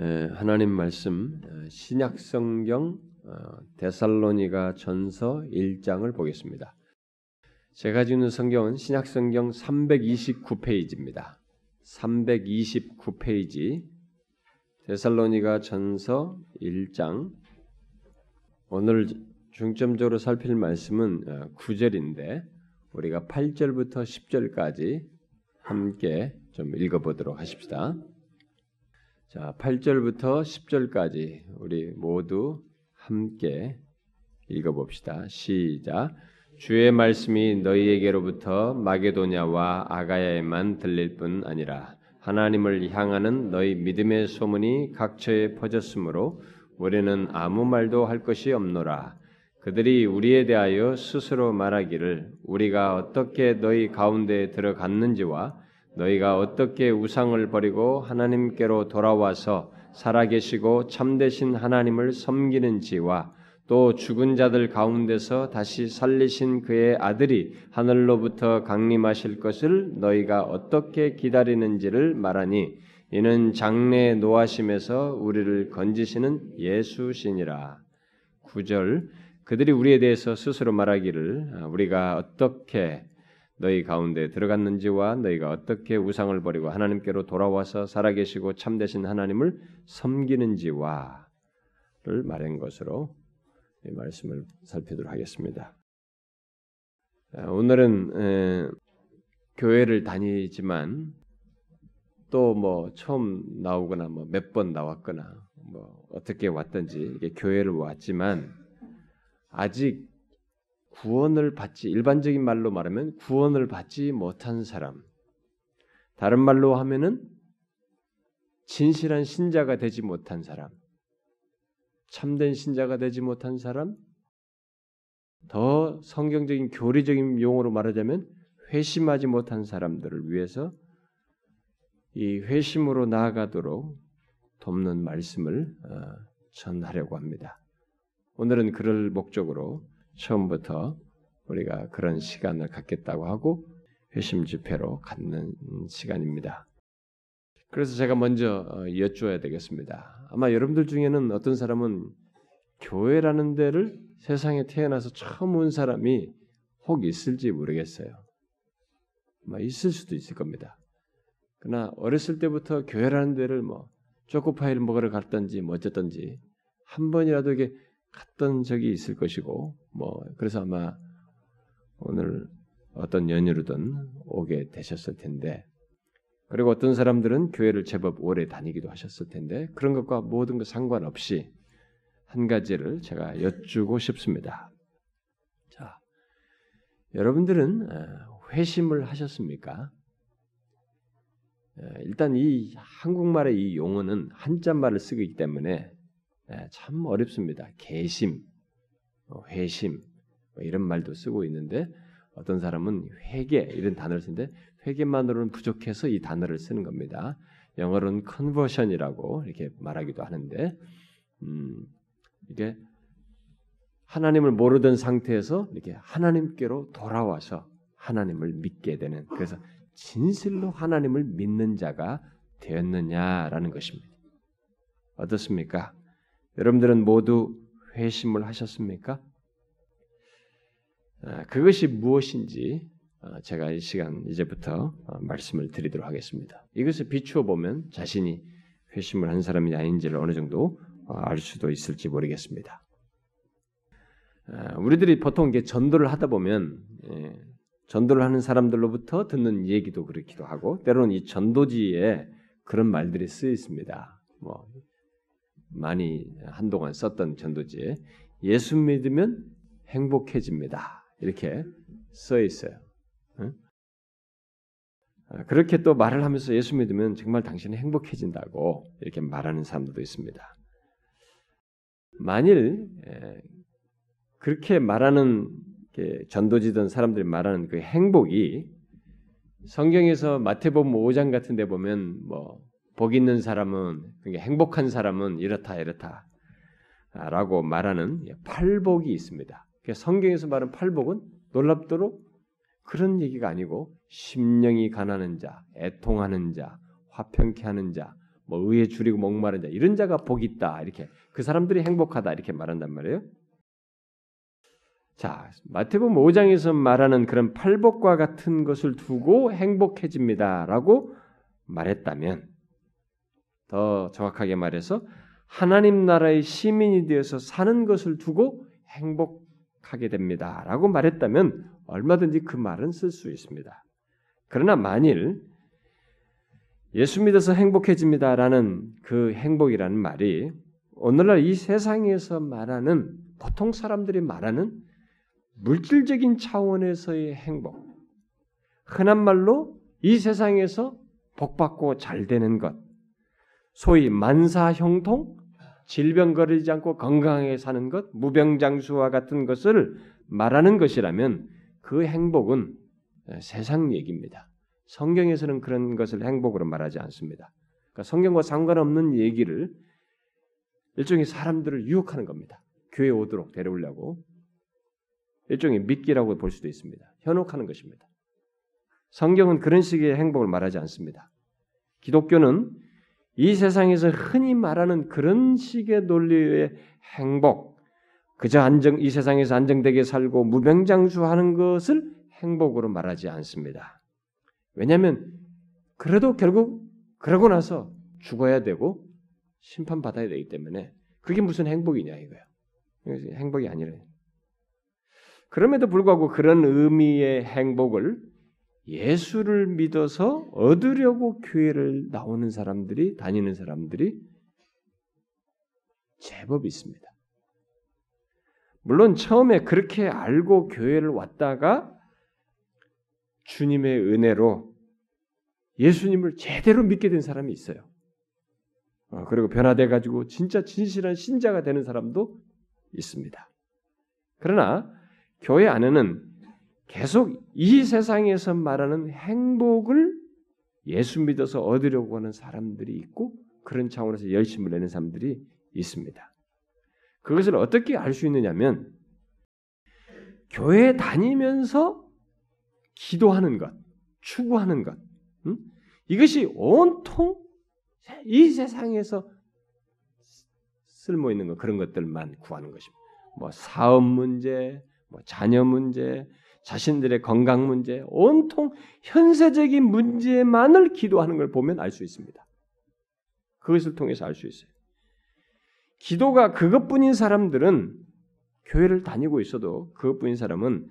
하나님 말씀 신약 성경 어, 데살로니가 전서 1장을 보겠습니다. 제가 지는 성경은 신약 성경 329페이지입니다. 329페이지 데살로니가 전서 1장 오늘 중점적으로 살필 말씀은 9절인데 어, 우리가 8절부터 10절까지 함께 좀 읽어보도록 하십시다. 자, 8절부터 10절까지 우리 모두 함께 읽어 봅시다. 시작. 주의 말씀이 너희에게로부터 마게도냐와 아가야에만 들릴 뿐 아니라 하나님을 향하는 너희 믿음의 소문이 각처에 퍼졌으므로 우리는 아무 말도 할 것이 없노라. 그들이 우리에 대하여 스스로 말하기를 우리가 어떻게 너희 가운데 들어갔는지와 너희가 어떻게 우상을 버리고 하나님께로 돌아와서 살아계시고 참되신 하나님을 섬기는지와 또 죽은 자들 가운데서 다시 살리신 그의 아들이 하늘로부터 강림하실 것을 너희가 어떻게 기다리는지를 말하니 이는 장래 노하심에서 우리를 건지시는 예수시니라. 9절 그들이 우리에 대해서 스스로 말하기를 아, 우리가 어떻게 너희 가운데 들어갔는지와 너희가 어떻게 우상을 버리고 하나님께로 돌아와서 살아계시고 참되신 하나님을 섬기는지와를 말한 것으로 이 말씀을 살피도록 하겠습니다. 아, 오늘은 에, 교회를 다니지만 또 뭐 처음 나오거나 뭐 몇 번 나왔거나 뭐 어떻게 왔든지 교회를 왔지만 아직 구원을 받지 일반적인 말로 말하면 구원을 받지 못한 사람. 다른 말로 하면은 진실한 신자가 되지 못한 사람. 참된 신자가 되지 못한 사람. 더 성경적인 교리적인 용어로 말하자면 회심하지 못한 사람들을 위해서 이 회심으로 나아가도록 돕는 말씀을 어, 전하려고 합니다. 오늘은 그럴 목적으로 처음부터 우리가 그런 시간을 갖겠다고 하고 회심 집회로 갖는 시간입니다. 그래서 제가 먼저 어, 여쭈어야 되겠습니다. 아마 여러분들 중에는 어떤 사람은 교회라는 데를 세상에 태어나서 처음 온 사람이 혹 있을지 모르겠어요. 아마 있을 수도 있을 겁니다. 그러나 어렸을 때부터 교회라는 데를 뭐 초코파이를 먹으러 갔던지 뭐 어쨌든지 한 번이라도 이게 갔던 적이 있을 것이고 뭐 그래서 아마 오늘 어떤 연유로든 오게 되셨을 텐데 그리고 어떤 사람들은 교회를 제법 오래 다니기도 하셨을 텐데 그런 것과 모든 것 상관없이 한 가지를 제가 여쭈고 싶습니다. 자, 여러분들은 어, 회심을 하셨습니까? 어, 일단 이 한국말의 이 용어는 한자말을 쓰기 때문에 예, 참 어렵습니다. 개심, 어, 회심 뭐 이런 말도 쓰고 있는데 어떤 사람은 회개 이런 단어를 쓰는데 회개만으로는 부족해서 이 단어를 쓰는 겁니다. 영어로는 conversion이라고 이렇게 말하기도 하는데 음, 이게 하나님을 모르던 상태에서 이렇게 하나님께로 돌아와서 하나님을 믿게 되는 그래서 진실로 하나님을 믿는 자가 되었느냐라는 것입니다. 어떻습니까? 여러분들은 모두 회심을 하셨습니까? 아, 그것이 무엇인지 아, 제가 이 시간 이제부터 아, 말씀을 드리도록 하겠습니다. 이것을 비추어 보면 자신이 회심을 한 사람이 아닌지를 어느 정도 알 수도 있을지 모르겠습니다. 우리들이 보통 이게 전도를 하다 보면 예, 전도를 하는 사람들로부터 듣는 얘기도 그렇기도 하고 때로는 이 전도지에 그런 말들이 쓰여 있습니다. 뭐 많이 한동안 썼던 전도지에 예수 믿으면 행복해집니다. 이렇게 써 있어요. 아, 그렇게 또 말을 하면서 예수 믿으면 정말 당신은 행복해진다고 이렇게 말하는 사람들도 있습니다. 만일 그렇게 말하는 전도지던 사람들이 말하는 그 행복이 성경에서 마태복음 5장 같은 데 보면 뭐 복 있는 사람은 그러니까 행복한 사람은 이렇다 이렇다라고 말하는 팔복이 있습니다. 그러니까 성경에서 말하는 팔복은 놀랍도록 그런 얘기가 아니고 심령이 가난한 자, 애통하는 자, 화평케 하는 자, 뭐 의에 줄이고 목마른 자 이런 자가 복이 있다 이렇게 그 사람들이 행복하다 이렇게 말한단 말이에요. 자 마태복음 5장에서 말하는 그런 팔복과 같은 것을 두고 행복해집니다라고 말했다면 더 정확하게 말해서 하나님 나라의 시민이 되어서 사는 것을 두고 행복하게 됩니다 라고 말했다면 얼마든지 그 말은 쓸 수 있습니다. 그러나 만일 예수 믿어서 행복해집니다 라는 그 행복이라는 말이 오늘날 이 세상에서 말하는 보통 사람들이 말하는 물질적인 차원에서의 행복, 흔한 말로 이 세상에서 복받고 잘 되는 것, 소위 만사형통, 질병 걸리지 않고 건강하게 사는 것, 무병장수와 같은 것을 말하는 것이라면 그 행복은 세상 얘기입니다. 성경에서는 그런 것을 행복으로 말하지 않습니다. 그러니까 성경과 상관없는 얘기를 일종의 사람들을 유혹하는 겁니다. 교회 오도록 데려오려고 일종의 미끼라고 볼 수도 있습니다. 현혹하는 것입니다. 성경은 그런 식의 행복을 말하지 않습니다. 기독교는 이 세상에서 흔히 말하는 그런 식의 논리의 행복, 그저 안정 이 세상에서 안정되게 살고 무병장수하는 것을 행복으로 말하지 않습니다. 왜냐하면 그래도 결국 그러고 나서 죽어야 되고 심판 받아야 되기 때문에 그게 무슨 행복이냐 이거예요. 행복이 아니래. 그럼에도 불구하고 그런 의미의 행복을 예수를 믿어서 얻으려고 교회를 나오는 사람들이 다니는 사람들이 제법 있습니다. 물론 처음에 그렇게 알고 교회를 왔다가 주님의 은혜로 예수님을 제대로 믿게 된 사람이 있어요. 어, 그리고 변화돼 가지고 진짜 진실한 신자가 되는 사람도 있습니다. 그러나 교회 안에는 계속 이 세상에서 말하는 행복을 예수 믿어서 얻으려고 하는 사람들이 있고 그런 차원에서 열심을 내는 사람들이 있습니다. 그것을 어떻게 알 수 있느냐면 교회 다니면서 기도하는 것, 추구하는 것, 음? 이것이 온통 이 세상에서 쓸모 있는 것 그런 것들만 구하는 것입니다. 뭐 사업 문제, 뭐 자녀 문제, 자신들의 건강 문제, 온통 현세적인 문제만을 기도하는 걸 보면 알 수 있습니다. 그것을 통해서 알 수 있어요. 기도가 그것뿐인 사람들은 교회를 다니고 있어도 그것뿐인 사람은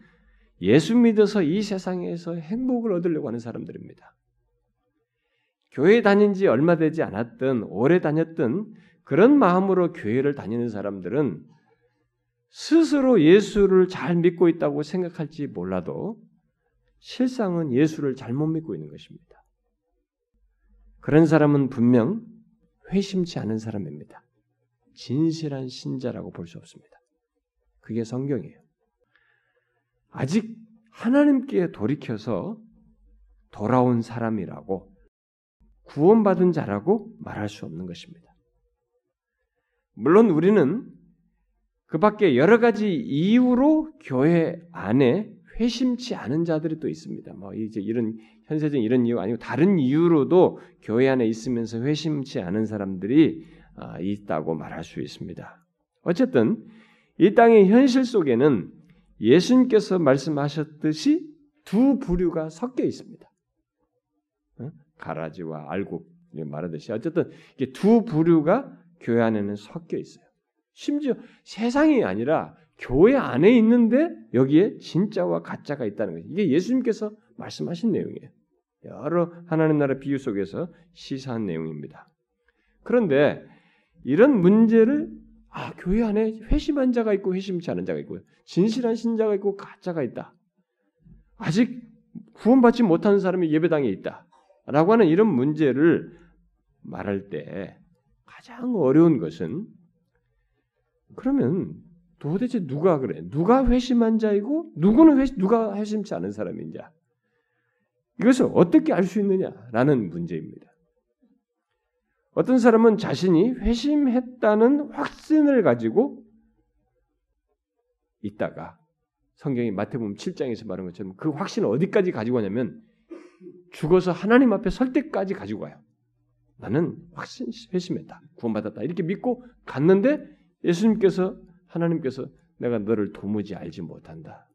예수 믿어서 이 세상에서 행복을 얻으려고 하는 사람들입니다. 교회 다닌 지 얼마 되지 않았든 오래 다녔든 그런 마음으로 교회를 다니는 사람들은 스스로 예수를 잘 믿고 있다고 생각할지 몰라도 실상은 예수를 잘못 믿고 있는 것입니다. 그런 사람은 분명 회심치 않은 사람입니다. 진실한 신자라고 볼 수 없습니다. 그게 성경이에요. 아직 하나님께 돌이켜서 돌아온 사람이라고 구원받은 자라고 말할 수 없는 것입니다. 물론 우리는 그 밖에 여러 가지 이유로 교회 안에 회심치 않은 자들이 또 있습니다. 뭐 이제 이런 현세적인 이런 이유 아니고 다른 이유로도 교회 안에 있으면서 회심치 않은 사람들이 아, 있다고 말할 수 있습니다. 어쨌든 이 땅의 현실 속에는 예수님께서 말씀하셨듯이 두 부류가 섞여 있습니다. 가라지와 알곡 말하듯이 어쨌든 두 부류가 교회 안에는 섞여 있어요. 심지어 세상이 아니라 교회 안에 있는데 여기에 진짜와 가짜가 있다는 거예요. 이게 예수님께서 말씀하신 내용이에요. 여러 하나님 나라 비유 속에서 시사한 내용입니다. 그런데 이런 문제를 아, 교회 안에 회심한 자가 있고 회심치 않은 자가 있고 진실한 신자가 있고 가짜가 있다. 아직 구원받지 못하는 사람이 예배당에 있다. 라고 하는 이런 문제를 말할 때 가장 어려운 것은 그러면 도대체 누가 그래? 누가 회심한 자이고 누구는 회, 누가 회심치 않은 사람인자? 이것을 어떻게 알 수 있느냐라는 문제입니다. 어떤 사람은 자신이 회심했다는 확신을 가지고 있다가 성경이 마태복음 7장에서 말한 것처럼 그 확신을 어디까지 가지고 가냐면 죽어서 하나님 앞에 설 때까지 가지고 가요. 나는 확신 회심했다. 구원받았다. 이렇게 믿고 갔는데 예수님께서 하나님께서 내가 너를 도무지 알지 못한다.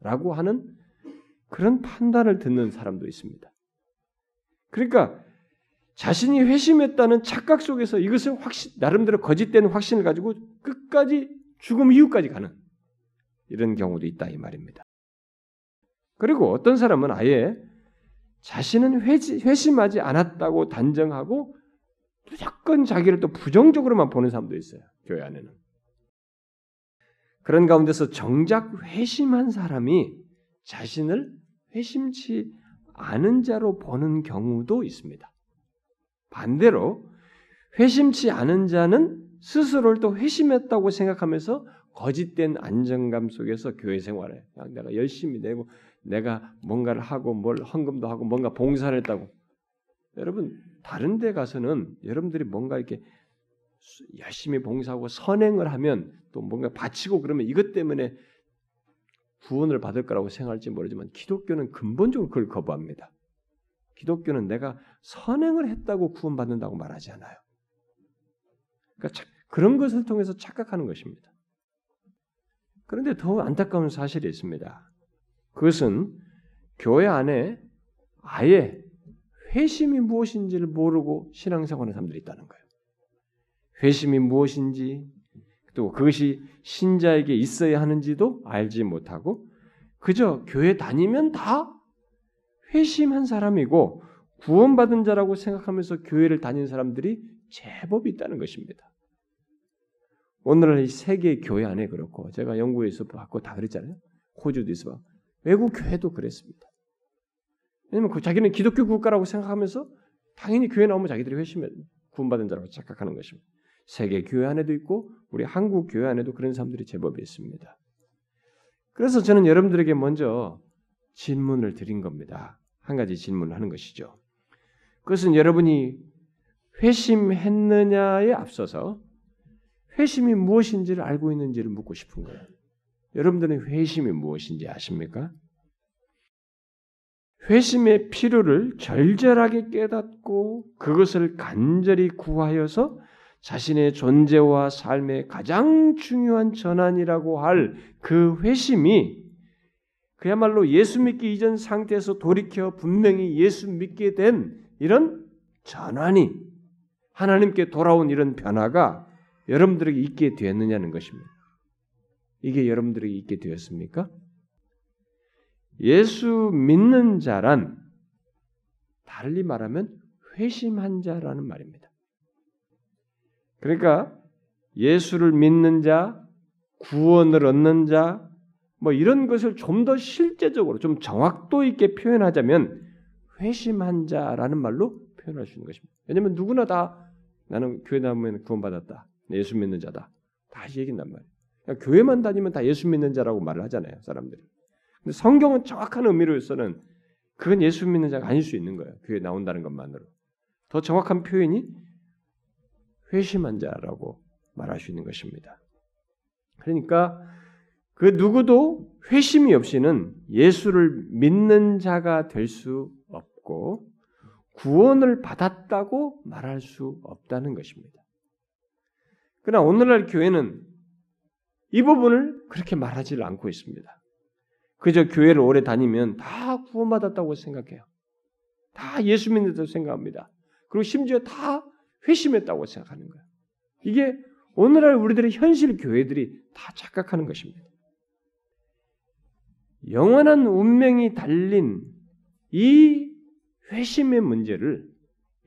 라고 하는 그런 판단을 듣는 사람도 있습니다. 그러니까 자신이 회심했다는 착각 속에서 이것을 확신, 나름대로 거짓된 확신을 가지고 끝까지 죽음 이후까지 가는 이런 경우도 있다 이 말입니다. 그리고 어떤 사람은 아예 자신은 회심, 하지 않았다고 단정하고 무조건 자기를 또 부정적으로만 보는 사람도 있어요. 교회 안에는. 그런 가운데서 정작 회심한 사람이 자신을 회심치 않은 자로 보는 경우도 있습니다. 반대로 회심치 않은 자는 스스로를 또 회심했다고 생각하면서 거짓된 안정감 속에서 교회 생활에 내가 열심히 내고 내가 뭔가를 하고 뭘 헌금도 하고 뭔가 봉사를 했다고 여러분 다른 데 가서는 여러분들이 뭔가 이렇게 열심히 봉사하고 선행을 하면 또 뭔가 바치고 그러면 이것 때문에 구원을 받을 거라고 생각할지 모르지만 기독교는 근본적으로 그걸 거부합니다. 기독교는 내가 선행을 했다고 구원받는다고 말하지 않아요. 그러니까 그런 것을 통해서 착각하는 것입니다. 그런데 더 안타까운 사실이 있습니다. 그것은 교회 안에 아예 회심이 무엇인지를 모르고 신앙생활하는 사람들이 있다는 거예요. 회심이 무엇인지 또 그것이 신자에게 있어야 하는지도 알지 못하고 그저 교회 다니면 다 회심한 사람이고 구원받은 자라고 생각하면서 교회를 다니는 사람들이 제법 있다는 것입니다. 오늘날 이 세계 교회 안에 그렇고 제가 영국에서 봤고 다 그랬잖아요. 호주도 있어 외국 교회도 그랬습니다. 왜냐면 그 자기는 기독교 국가라고 생각하면서 당연히 교회 나오면 자기들이 회심해 구원받은 자라고 착각하는 것입니다. 세계 교회 안에도 있고 우리 한국 교회 안에도 그런 사람들이 제법 있습니다. 그래서 저는 여러분들에게 먼저 질문을 드린 겁니다. 한 가지 질문을 하는 것이죠. 그것은 여러분이 회심했느냐에 앞서서 회심이 무엇인지를 알고 있는지를 묻고 싶은 거예요. 여러분들은 회심이 무엇인지 아십니까? 회심의 필요를 절절하게 깨닫고 그것을 간절히 구하여서 자신의 존재와 삶의 가장 중요한 전환이라고 할 그 회심이 그야말로 예수 믿기 이전 상태에서 돌이켜 분명히 예수 믿게 된 이런 전환이 하나님께 돌아온 이런 변화가 여러분들에게 있게 되었느냐는 것입니다. 이게 여러분들에게 있게 되었습니까? 예수 믿는 자란 달리 말하면 회심한 자라는 말입니다. 그러니까 예수를 믿는 자, 구원을 얻는 자, 뭐 이런 것을 좀 더 실제적으로 좀 정확도 있게 표현하자면 회심한 자라는 말로 표현할 수 있는 것입니다. 왜냐하면 누구나 다 나는 교회 나오면 구원받았다. 예수 믿는 자다. 다 얘기한단 말이에요. 그러니까 교회만 다니면 다 예수 믿는 자라고 말을 하잖아요. 사람들이. 성경은 정확한 의미로서는 그건 예수 믿는 자가 아닐 수 있는 거예요. 교회 나온다는 것만으로. 더 정확한 표현이 회심한 자라고 말할 수 있는 것입니다. 그러니까 그 누구도 회심이 없이는 예수를 믿는 자가 될 수 없고 구원을 받았다고 말할 수 없다는 것입니다. 그러나 오늘날 교회는 이 부분을 그렇게 말하지 않고 있습니다. 그저 교회를 오래 다니면 다 구원받았다고 생각해요. 다 예수 믿는다고 생각합니다. 그리고 심지어 다 회심했다고 생각하는 거예요. 이게 오늘날 우리들의 현실 교회들이 다 착각하는 것입니다. 영원한 운명이 달린 이 회심의 문제를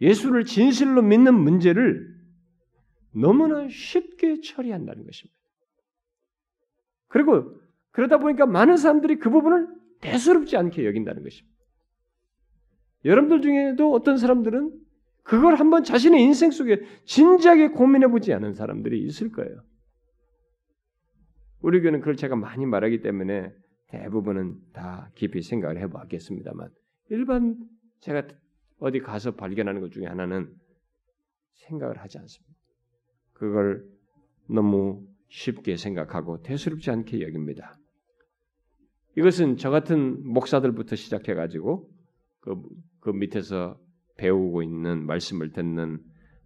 예수를 진실로 믿는 문제를 너무나 쉽게 처리한다는 것입니다. 그리고 그러다 보니까 많은 사람들이 그 부분을 대수롭지 않게 여긴다는 것입니다. 여러분들 중에도 어떤 사람들은 그걸 한번 자신의 인생 속에 진지하게 고민해 보지 않은 사람들이 있을 거예요. 우리 교는 그걸 제가 많이 말하기 때문에 대부분은 다 깊이 생각을 해보겠습니다만 일반 제가 어디 가서 발견하는 것 중에 하나는 생각을 하지 않습니다. 그걸 너무 쉽게 생각하고 대수롭지 않게 여깁니다. 이것은 저 같은 목사들부터 시작해 가지고 그, 그 밑에서 배우고 있는 말씀을 듣는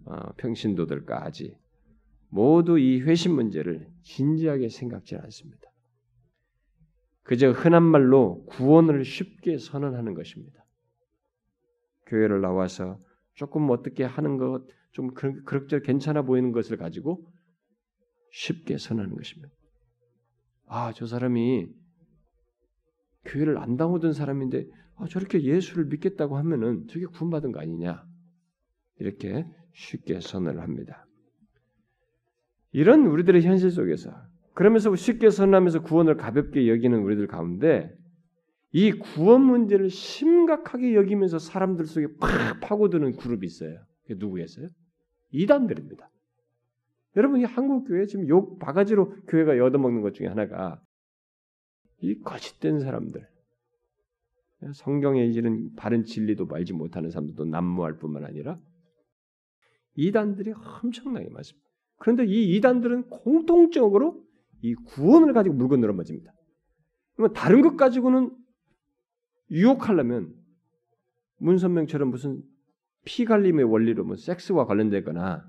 어, 평신도들까지 모두 이 회심 문제를 진지하게 생각지 않습니다. 그저 흔한 말로 구원을 쉽게 선언하는 것입니다. 교회를 나와서 조금 어떻게 하는 것, 좀 그럭저럭 괜찮아 보이는 것을 가지고 쉽게 선언하는 것입니다. 아, 저 사람이 교회를 안 다오던 사람인데 아, 저렇게 예수를 믿겠다고 하면은 저게 구원받은 거 아니냐? 이렇게 쉽게 선언을 합니다. 이런 우리들의 현실 속에서 그러면서 쉽게 선언하면서 구원을 가볍게 여기는 우리들 가운데 이 구원 문제를 심각하게 여기면서 사람들 속에 팍 파고드는 그룹이 있어요. 그게 누구였어요? 이단들입니다. 여러분 이 한국 교회 지금 욕 바가지로 교회가 얻어먹는 것 중에 하나가 이 거짓된 사람들, 성경에 이르는 바른 진리도 알지 못하는 사람들도 난무할 뿐만 아니라 이단들이 엄청나게 많습니다. 그런데 이 이단들은 공통적으로 이 구원을 가지고 물건 늘어맞습니다. 다른 것 가지고는 유혹하려면 문선명처럼 무슨 피갈림의 원리로 뭐 섹스와 관련되거나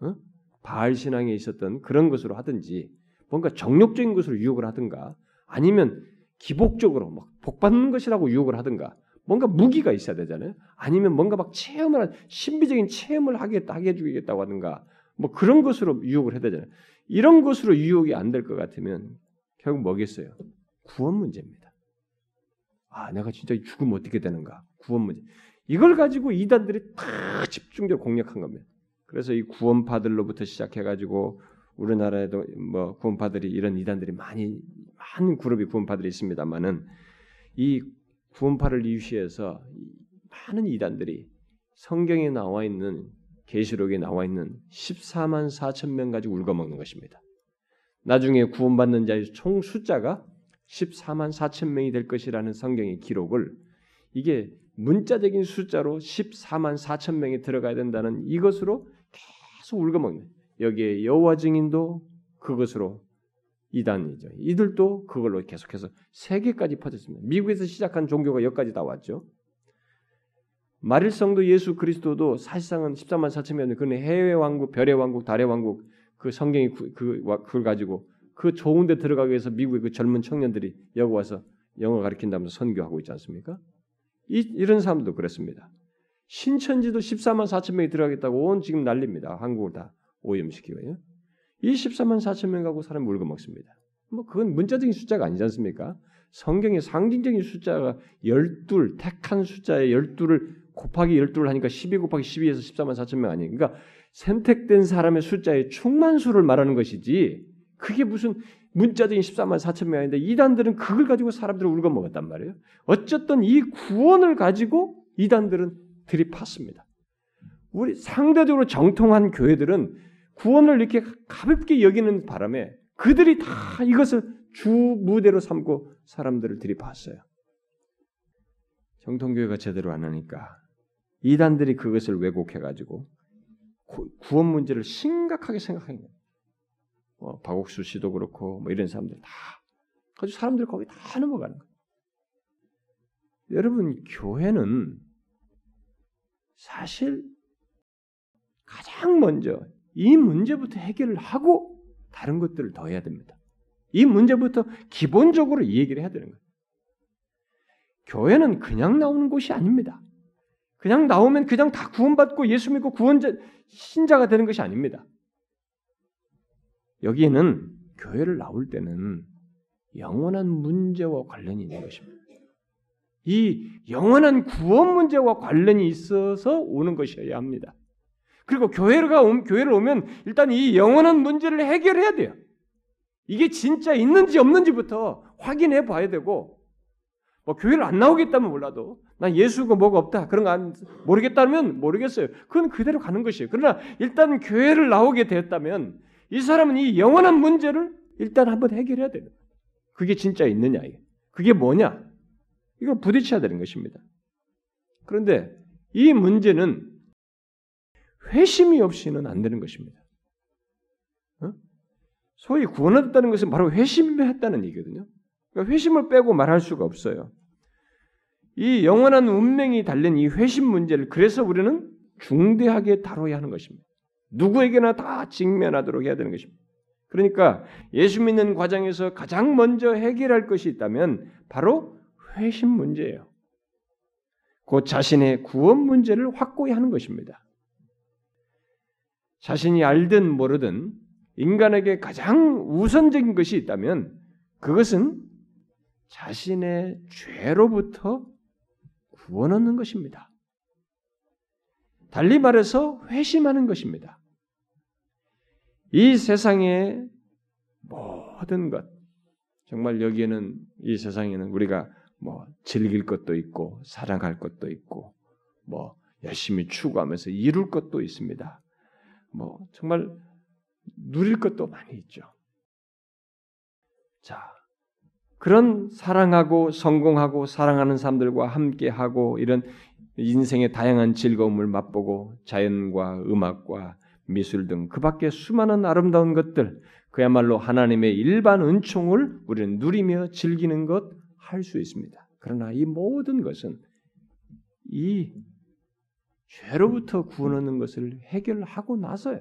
어? 바알 신앙에 있었던 그런 것으로 하든지 뭔가 정욕적인 것으로 유혹을 하든가 아니면 기복적으로 막 복받는 것이라고 유혹을 하든가 뭔가 무기가 있어야 되잖아요. 아니면 뭔가 막 체험을 한 신비적인 체험을 하겠다 하게 해주겠다고 하든가 뭐 그런 것으로 유혹을 해야 되잖아요. 이런 것으로 유혹이 안 될 것 같으면 결국 뭐겠어요? 구원 문제입니다. 아, 내가 진짜 죽으면 어떻게 되는가? 구원 문제. 이걸 가지고 이단들이 다 집중적으로 공략한 겁니다. 그래서 이 구원파들로부터 시작해가지고 우리나라에도 뭐 구원파들이 이런 이단들이 많이 많은 그룹이 구원파들이 있습니다만은 이 구원파를 이유시해서 많은 이단들이 성경에 나와 있는 계시록에 나와 있는 14만 4천 명 가지고 울거먹는 것입니다. 나중에 구원받는 자의 총 숫자가 14만 4천 명이 될 것이라는 성경의 기록을 이게 문자적인 숫자로 14만 4천 명이 들어가야 된다는 이것으로 계속 울거먹는 여기에 여호와 증인도 그것으로 이단이죠. 이들도 그걸로 계속해서 세계까지 퍼졌습니다. 미국에서 시작한 종교가 여기까지 다 왔죠. 마릴성도 예수 그리스도도 사실상은 14만 4천 명 그는 해외 왕국, 별의 왕국, 달의 왕국 그 성경이 그, 그 그걸 가지고 그 좋은 데 들어가기 위해서 미국의 그 젊은 청년들이 여기 와서 영어 가르친다면서 선교하고 있지 않습니까? 이, 이런 사람도 그렇습니다. 신천지도 14만 4천 명이 들어가겠다고 온 지금 난립니다. 한국을 다 오염시키고요. 이 14만 4천 명 가고 사람 물고 먹습니다. 뭐 그건 문자적인 숫자가 아니지 않습니까? 성경의 상징적인 숫자가 12, 택한 숫자의 12를 곱하기 12를 하니까 12 곱하기 12에서 14만 4천 명 아니에요. 그러니까 선택된 사람의 숫자의 충만수를 말하는 것이지 그게 무슨 문자적인 14만 4천 명인데 이단들은 그걸 가지고 사람들을 울고 먹었단 말이에요. 어쨌든 이 구원을 가지고 이단들은 들이팠습니다. 우리 상대적으로 정통한 교회들은 구원을 이렇게 가볍게 여기는 바람에 그들이 다 이것을 주 무대로 삼고 사람들을 들이팠어요. 정통교회가 제대로 안 하니까 이단들이 그것을 왜곡해가지고 구원 문제를 심각하게 생각하는 거예요. 뭐 박옥수 씨도 그렇고 뭐 이런 사람들 다 아주 사람들 거기 다 넘어가는 거예요. 여러분 교회는 사실 가장 먼저 이 문제부터 해결을 하고 다른 것들을 더 해야 됩니다. 이 문제부터 기본적으로 이 얘기를 해야 되는 거예요. 교회는 그냥 나오는 곳이 아닙니다. 그냥 나오면 그냥 다 구원받고 예수 믿고 구원자 신자가 되는 것이 아닙니다. 여기에는 교회를 나올 때는 영원한 문제와 관련이 있는 것입니다. 이 영원한 구원 문제와 관련이 있어서 오는 것이어야 합니다. 그리고 교회가 교회를 오면 일단 이 영원한 문제를 해결해야 돼요. 이게 진짜 있는지 없는지부터 확인해 봐야 되고 뭐 교회를 안 나오겠다면 몰라도 난 예수가 뭐가 없다 그런 거 안 모르겠다면 모르겠어요. 그건 그대로 가는 것이에요. 그러나 일단 교회를 나오게 되었다면 이 사람은 이 영원한 문제를 일단 한번 해결해야 돼요. 그게 진짜 있느냐 이게. 그게 뭐냐? 이걸 부딪혀야 되는 것입니다. 그런데 이 문제는 회심이 없이는 안 되는 것입니다. 어? 소위 구원받았다는 것은 바로 회심했다는 얘기거든요. 그러니까 회심을 빼고 말할 수가 없어요. 이 영원한 운명이 달린 이 회심 문제를 그래서 우리는 중대하게 다뤄야 하는 것입니다. 누구에게나 다 직면하도록 해야 되는 것입니다. 그러니까 예수 믿는 과정에서 가장 먼저 해결할 것이 있다면 바로 회심 문제예요. 곧 자신의 구원 문제를 확고히 하는 것입니다. 자신이 알든 모르든 인간에게 가장 우선적인 것이 있다면 그것은 자신의 죄로부터 구원 얻는 것입니다. 달리 말해서 회심하는 것입니다. 이 세상의 모든 것, 정말 여기에는 이 세상에는 우리가 뭐 즐길 것도 있고 사랑할 것도 있고 뭐 열심히 추구하면서 이룰 것도 있습니다. 뭐 정말 누릴 것도 많이 있죠. 자, 그런 사랑하고 성공하고 사랑하는 사람들과 함께 하고 이런 인생의 다양한 즐거움을 맛보고 자연과 음악과 미술 등 그 밖에 수많은 아름다운 것들, 그야말로 하나님의 일반 은총을 우리는 누리며 즐기는 것 할 수 있습니다. 그러나 이 모든 것은 이 죄로부터 구원 얻는 것을 해결하고 나서야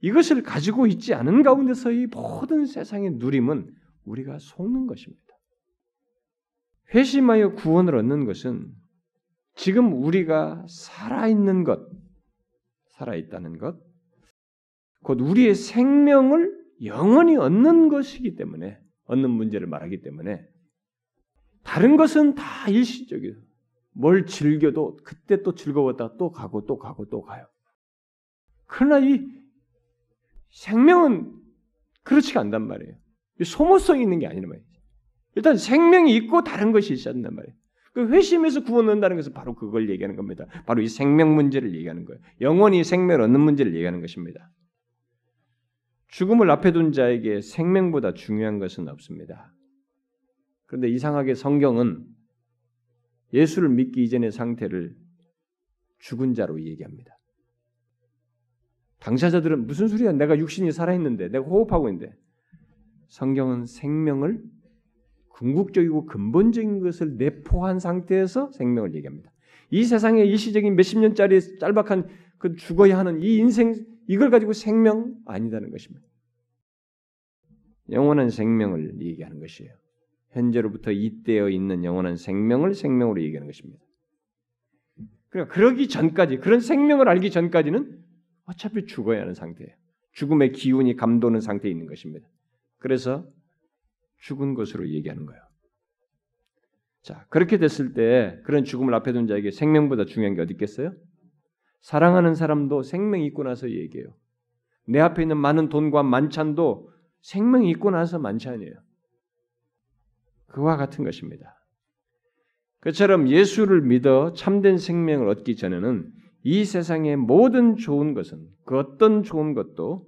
이것을 가지고 있지 않은 가운데서 이 모든 세상의 누림은 우리가 속는 것입니다. 회심하여 구원을 얻는 것은 지금 우리가 살아있는 것, 살아있다는 것, 곧 우리의 생명을 영원히 얻는 것이기 때문에, 얻는 문제를 말하기 때문에, 다른 것은 다 일시적이에요. 뭘 즐겨도 그때 또 즐거웠다 또 가고 또 가고 또 가요. 그러나 이 생명은 그렇지가 않단 말이에요. 소모성이 있는 게 아니란 말이죠. 일단 생명이 있고 다른 것이 된단 말이에요. 그 회심에서 구원 얻는다는 것은 바로 그걸 얘기하는 겁니다. 바로 이 생명 문제를 얘기하는 거예요. 영원히 생명을 얻는 문제를 얘기하는 것입니다. 죽음을 앞에 둔 자에게 생명보다 중요한 것은 없습니다. 그런데 이상하게 성경은 예수를 믿기 이전의 상태를 죽은 자로 얘기합니다. 당사자들은 무슨 소리야? 내가 육신이 살아있는데, 내가 호흡하고 있는데. 성경은 생명을 궁극적이고 근본적인 것을 내포한 상태에서 생명을 얘기합니다. 이 세상의 일시적인 몇십 년짜리 짤박한 그 죽어야 하는 이 인생 이걸 가지고 생명 아니다는 것입니다. 영원한 생명을 얘기하는 것이에요. 현재로부터 잇대어 있는 영원한 생명을 생명으로 얘기하는 것입니다. 그러니까 그러기 전까지 그런 생명을 알기 전까지는 어차피 죽어야 하는 상태예요. 죽음의 기운이 감도는 상태에 있는 것입니다. 그래서 죽은 것으로 얘기하는 거예요. 자, 그렇게 됐을 때 그런 죽음을 앞에 둔 자에게 생명보다 중요한 게 어디 있겠어요? 사랑하는 사람도 생명이 있고 나서 얘기해요. 내 앞에 있는 많은 돈과 만찬도 생명이 있고 나서 만찬이에요. 그와 같은 것입니다. 그처럼 예수를 믿어 참된 생명을 얻기 전에는 이 세상의 모든 좋은 것은 그 어떤 좋은 것도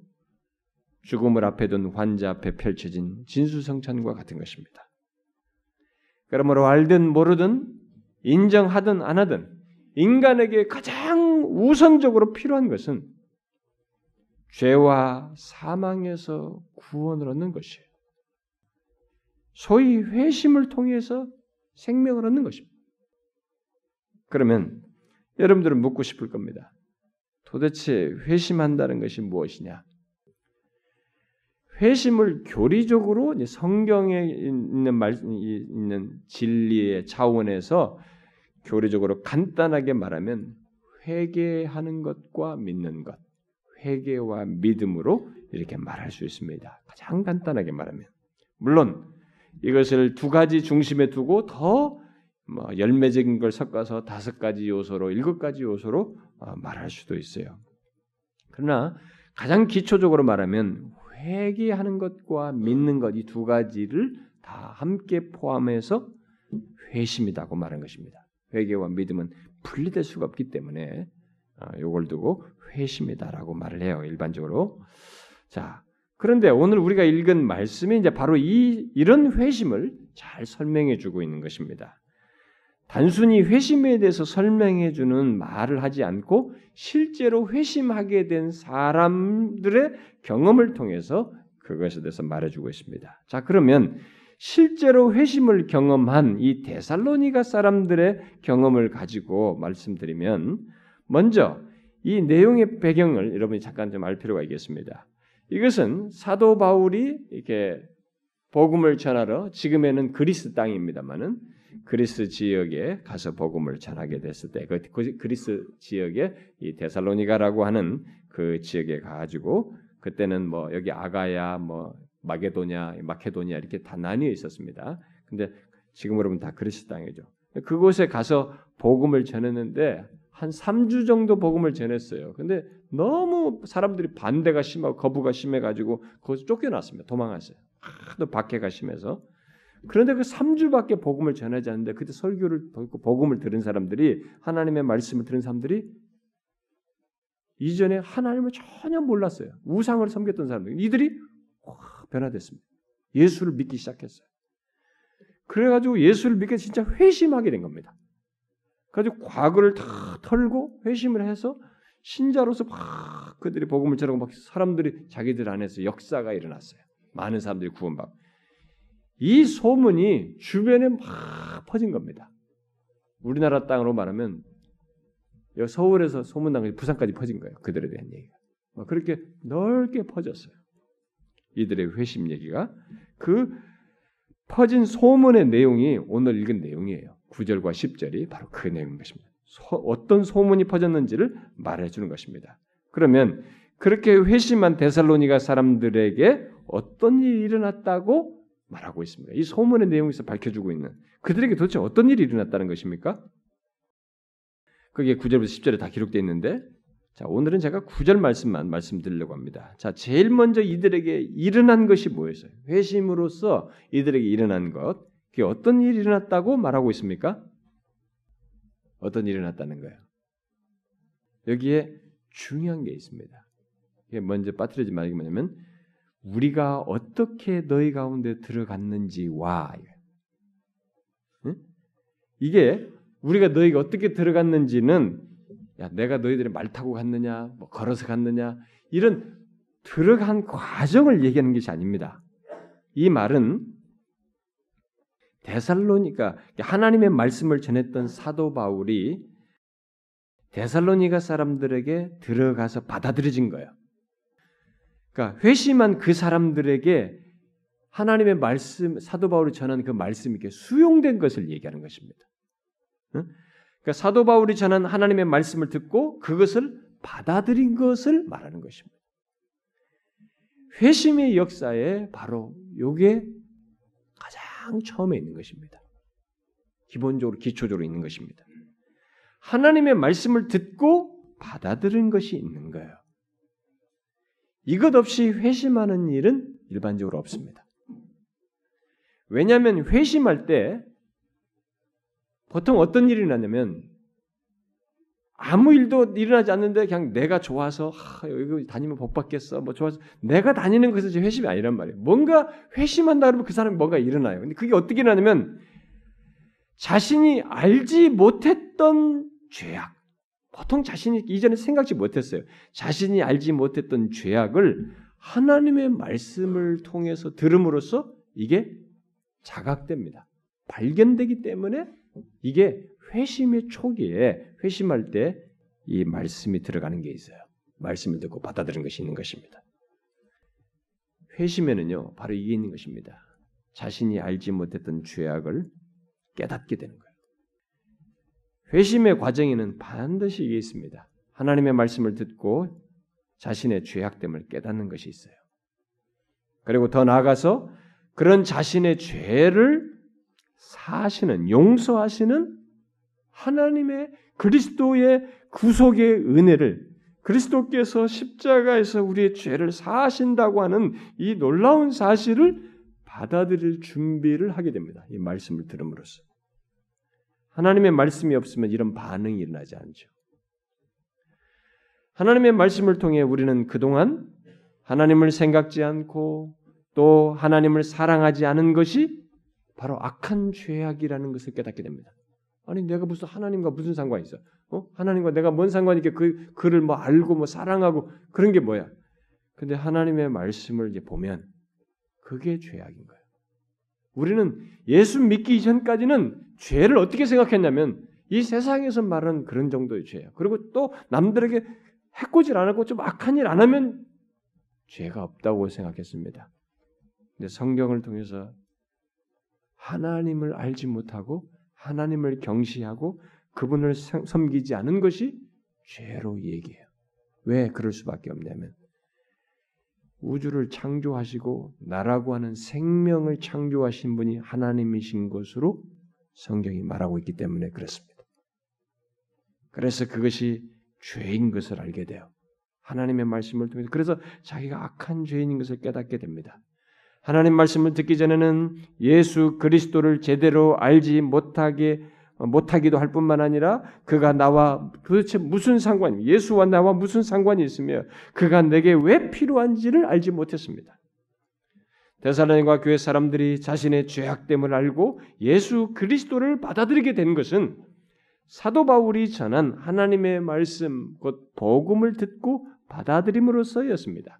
죽음을 앞에 둔 환자 앞에 펼쳐진 진수성찬과 같은 것입니다. 그러므로 알든 모르든 인정하든 안 하든 인간에게 가장 우선적으로 필요한 것은 죄와 사망에서 구원을 얻는 것이에요. 소위 회심을 통해서 생명을 얻는 것입니다. 그러면 여러분들은 묻고 싶을 겁니다. 도대체 회심한다는 것이 무엇이냐? 회심을 교리적으로 성경에 있는 말 있는 진리의 차원에서 교리적으로 간단하게 말하면 회개하는 것과 믿는 것, 회개와 믿음으로 이렇게 말할 수 있습니다. 가장 간단하게 말하면 물론 이것을 두 가지 중심에 두고 더뭐 열매적인 걸 섞어서 다섯 가지 요소로 일곱 가지 요소로 어, 말할 수도 있어요. 그러나 가장 기초적으로 말하면 회개하는 것과 믿는 것 이 두 가지를 다 함께 포함해서 회심이다고 말한 것입니다. 회개와 믿음은 분리될 수가 없기 때문에 어, 두고 회심이다라고 말을 해요. 일반적으로. 자, 그런데 오늘 우리가 읽은 말씀이 이제 바로 이 이런 회심을 잘 설명해 주고 있는 것입니다. 단순히 회심에 대해서 설명해 주는 말을 하지 않고 실제로 회심하게 된 사람들의 경험을 통해서 그것에 대해서 말해 주고 있습니다. 자, 그러면 실제로 회심을 경험한 이 데살로니가 사람들의 경험을 가지고 말씀드리면 먼저 이 내용의 배경을 여러분이 잠깐 좀 알 필요가 있겠습니다. 이것은 사도 바울이 이렇게 복음을 전하러 지금에는 그리스 땅입니다만은 그리스 지역에 가서 복음을 전하게 됐을 때, 그 그리스 지역에 이 데살로니가라고 하는 그 지역에 가가지고 그때는 뭐 여기 아가야, 뭐 마게도냐, 마케도냐 이렇게 다 나뉘어 있었습니다. 근데 지금으로 보면 다 그리스 땅이죠. 그곳에 가서 복음을 전했는데 한 3주 정도 복음을 전했어요. 근데 너무 사람들이 반대가 심하고 거부가 심해가지고 거기서 쫓겨났습니다. 도망갔어요. 하도 박해가 심해서. 그런데 그 3주밖에 복음을 전하지 않는데 그때 설교를 듣고 복음을 들은 사람들이 하나님의 말씀을 들은 사람들이 이전에 하나님을 전혀 몰랐어요. 우상을 섬겼던 사람들. 이들이 변화됐습니다. 예수를 믿기 시작했어요. 그래가지고 예수를 믿게 진짜 회심하게 된 겁니다. 그래서 과거를 다 털고 회심을 해서 신자로서 막 그들이 복음을 전하고 막 사람들이 자기들 안에서 역사가 일어났어요. 많은 사람들이 구원받고 이 소문이 주변에 막 퍼진 겁니다. 우리나라 땅으로 말하면 서울에서 소문난 게 부산까지 퍼진 거예요. 그들에 대한 얘기가. 그렇게 넓게 퍼졌어요. 이들의 회심 얘기가 그 퍼진 소문의 내용이 오늘 읽은 내용이에요. 9절과 10절이 바로 그 내용인 것입니다. 소, 어떤 소문이 퍼졌는지를 말해 주는 것입니다. 그러면 그렇게 회심한 데살로니가 사람들에게 어떤 일이 일어났다고 말하고 있습니다. 이 소문의 내용에서 밝혀주고 있는 그들에게 도대체 어떤 일이 일어났다는 것입니까? 그게 9절부터 10절에 다 기록되어 있는데 자, 오늘은 제가 9절 말씀만 말씀드리려고 합니다. 자, 제일 먼저 이들에게 일어난 것이 뭐였어요? 회심으로써 이들에게 일어난 것. 그게 어떤 일이 일어났다고 말하고 있습니까? 어떤 일이 일어났다는 거예요? 여기에 중요한 게 있습니다. 이게 먼저 빠뜨리지 말기 뭐냐면 우리가 어떻게 너희 가운데 들어갔는지와 이게 우리가 너희가 어떻게 들어갔는지는 야 내가 너희들이 말 타고 갔느냐, 뭐 걸어서 갔느냐 이런 들어간 과정을 얘기하는 것이 아닙니다. 이 말은 데살로니가 하나님의 말씀을 전했던 사도 바울이 데살로니가 사람들에게 들어가서 받아들여진 거예요. 그러니까 회심한 그 사람들에게 하나님의 말씀 사도 바울이 전한 그 말씀이 수용된 것을 얘기하는 것입니다. 그러니까 사도 바울이 전한 하나님의 말씀을 듣고 그것을 받아들인 것을 말하는 것입니다. 회심의 역사에 바로 요게 가장 처음에 있는 것입니다. 기본적으로 기초적으로 있는 것입니다. 하나님의 말씀을 듣고 받아들인 것이 있는 거예요. 이것 없이 회심하는 일은 일반적으로 없습니다. 왜냐하면 회심할 때 보통 어떤 일이 나냐면 아무 일도 일어나지 않는데 그냥 내가 좋아서 하, 여기 다니면 복 받겠어 뭐 좋아서 내가 다니는 것에서 회심이 아니란 말이에요. 뭔가 회심한다 그러면 그 사람이 뭔가 일어나요. 근데 그게 어떻게 일어나냐면 자신이 알지 못했던 죄악 보통 자신이 이전에 생각지 못했어요. 자신이 알지 못했던 죄악을 하나님의 말씀을 통해서 들음으로써 이게 자각됩니다. 발견되기 때문에 이게 회심의 초기에 회심할 때 이 말씀이 들어가는 게 있어요. 말씀을 듣고 받아들인 것이 있는 것입니다. 회심에는요, 바로 이게 있는 것입니다. 자신이 알지 못했던 죄악을 깨닫게 되는 거예요. 회심의 과정에는 반드시 이게 있습니다. 하나님의 말씀을 듣고 자신의 죄악됨을 깨닫는 것이 있어요. 그리고 더 나아가서 그런 자신의 죄를 사시는 용서하시는 하나님의 그리스도의 구속의 은혜를 그리스도께서 십자가에서 우리의 죄를 사하신다고 하는 이 놀라운 사실을 받아들일 준비를 하게 됩니다. 이 말씀을 들음으로써. 하나님의 말씀이 없으면 이런 반응이 일어나지 않죠. 하나님의 말씀을 통해 우리는 그동안 하나님을 생각지 않고 또 하나님을 사랑하지 않은 것이 바로 악한 죄악이라는 것을 깨닫게 됩니다. 아니 내가 무슨 하나님과 무슨 상관이 있어? 어? 하나님과 내가 뭔 상관이 있게 그 그를 뭐 알고 뭐 사랑하고 그런 게 뭐야? 근데 하나님의 말씀을 이제 보면 그게 죄악인 거예요. 우리는 예수 믿기 이전까지는 죄를 어떻게 생각했냐면 이 세상에서 말하는 그런 정도의 죄예요. 그리고 또 남들에게 해코질 안 하고 좀 악한 일 안 하면 죄가 없다고 생각했습니다. 근데 성경을 통해서 하나님을 알지 못하고 하나님을 경시하고 그분을 섬기지 않은 것이 죄로 얘기해요. 왜 그럴 수밖에 없냐면 우주를 창조하시고 나라고 하는 생명을 창조하신 분이 하나님이신 것으로 성경이 말하고 있기 때문에 그렇습니다. 그래서 그것이 죄인 것을 알게 돼요. 하나님의 말씀을 통해서 그래서 자기가 악한 죄인인 것을 깨닫게 됩니다. 하나님 말씀을 듣기 전에는 예수 그리스도를 제대로 알지 못하게 못하기도 할 뿐만 아니라 그가 나와 도대체 무슨 상관이 예수와 나와 무슨 상관이 있으며 그가 내게 왜 필요한지를 알지 못했습니다. 대사로니가 교회 사람들이 자신의 죄악됨을 알고 예수 그리스도를 받아들이게 된 것은 사도 바울이 전한 하나님의 말씀 곧 복음을 듣고 받아들임으로써였습니다.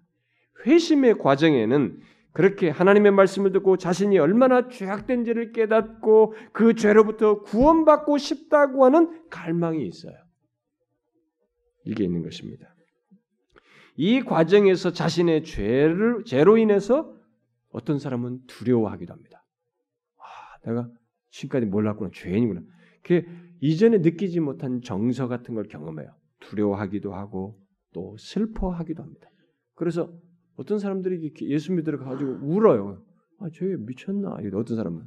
회심의 과정에는 그렇게 하나님의 말씀을 듣고 자신이 얼마나 죄악된지를 깨닫고 그 죄로부터 구원받고 싶다고 하는 갈망이 있어요. 이게 있는 것입니다. 이 과정에서 자신의 죄를 죄로 인해서 어떤 사람은 두려워하기도 합니다. 아, 내가 지금까지 몰랐구나 죄인이구나. 그 이전에 느끼지 못한 정서 같은 걸 경험해요. 두려워하기도 하고 또 슬퍼하기도 합니다. 그래서 어떤 사람들이 예수 믿으러 가지고 울어요. 아, 쟤 미쳤나? 어떤 사람은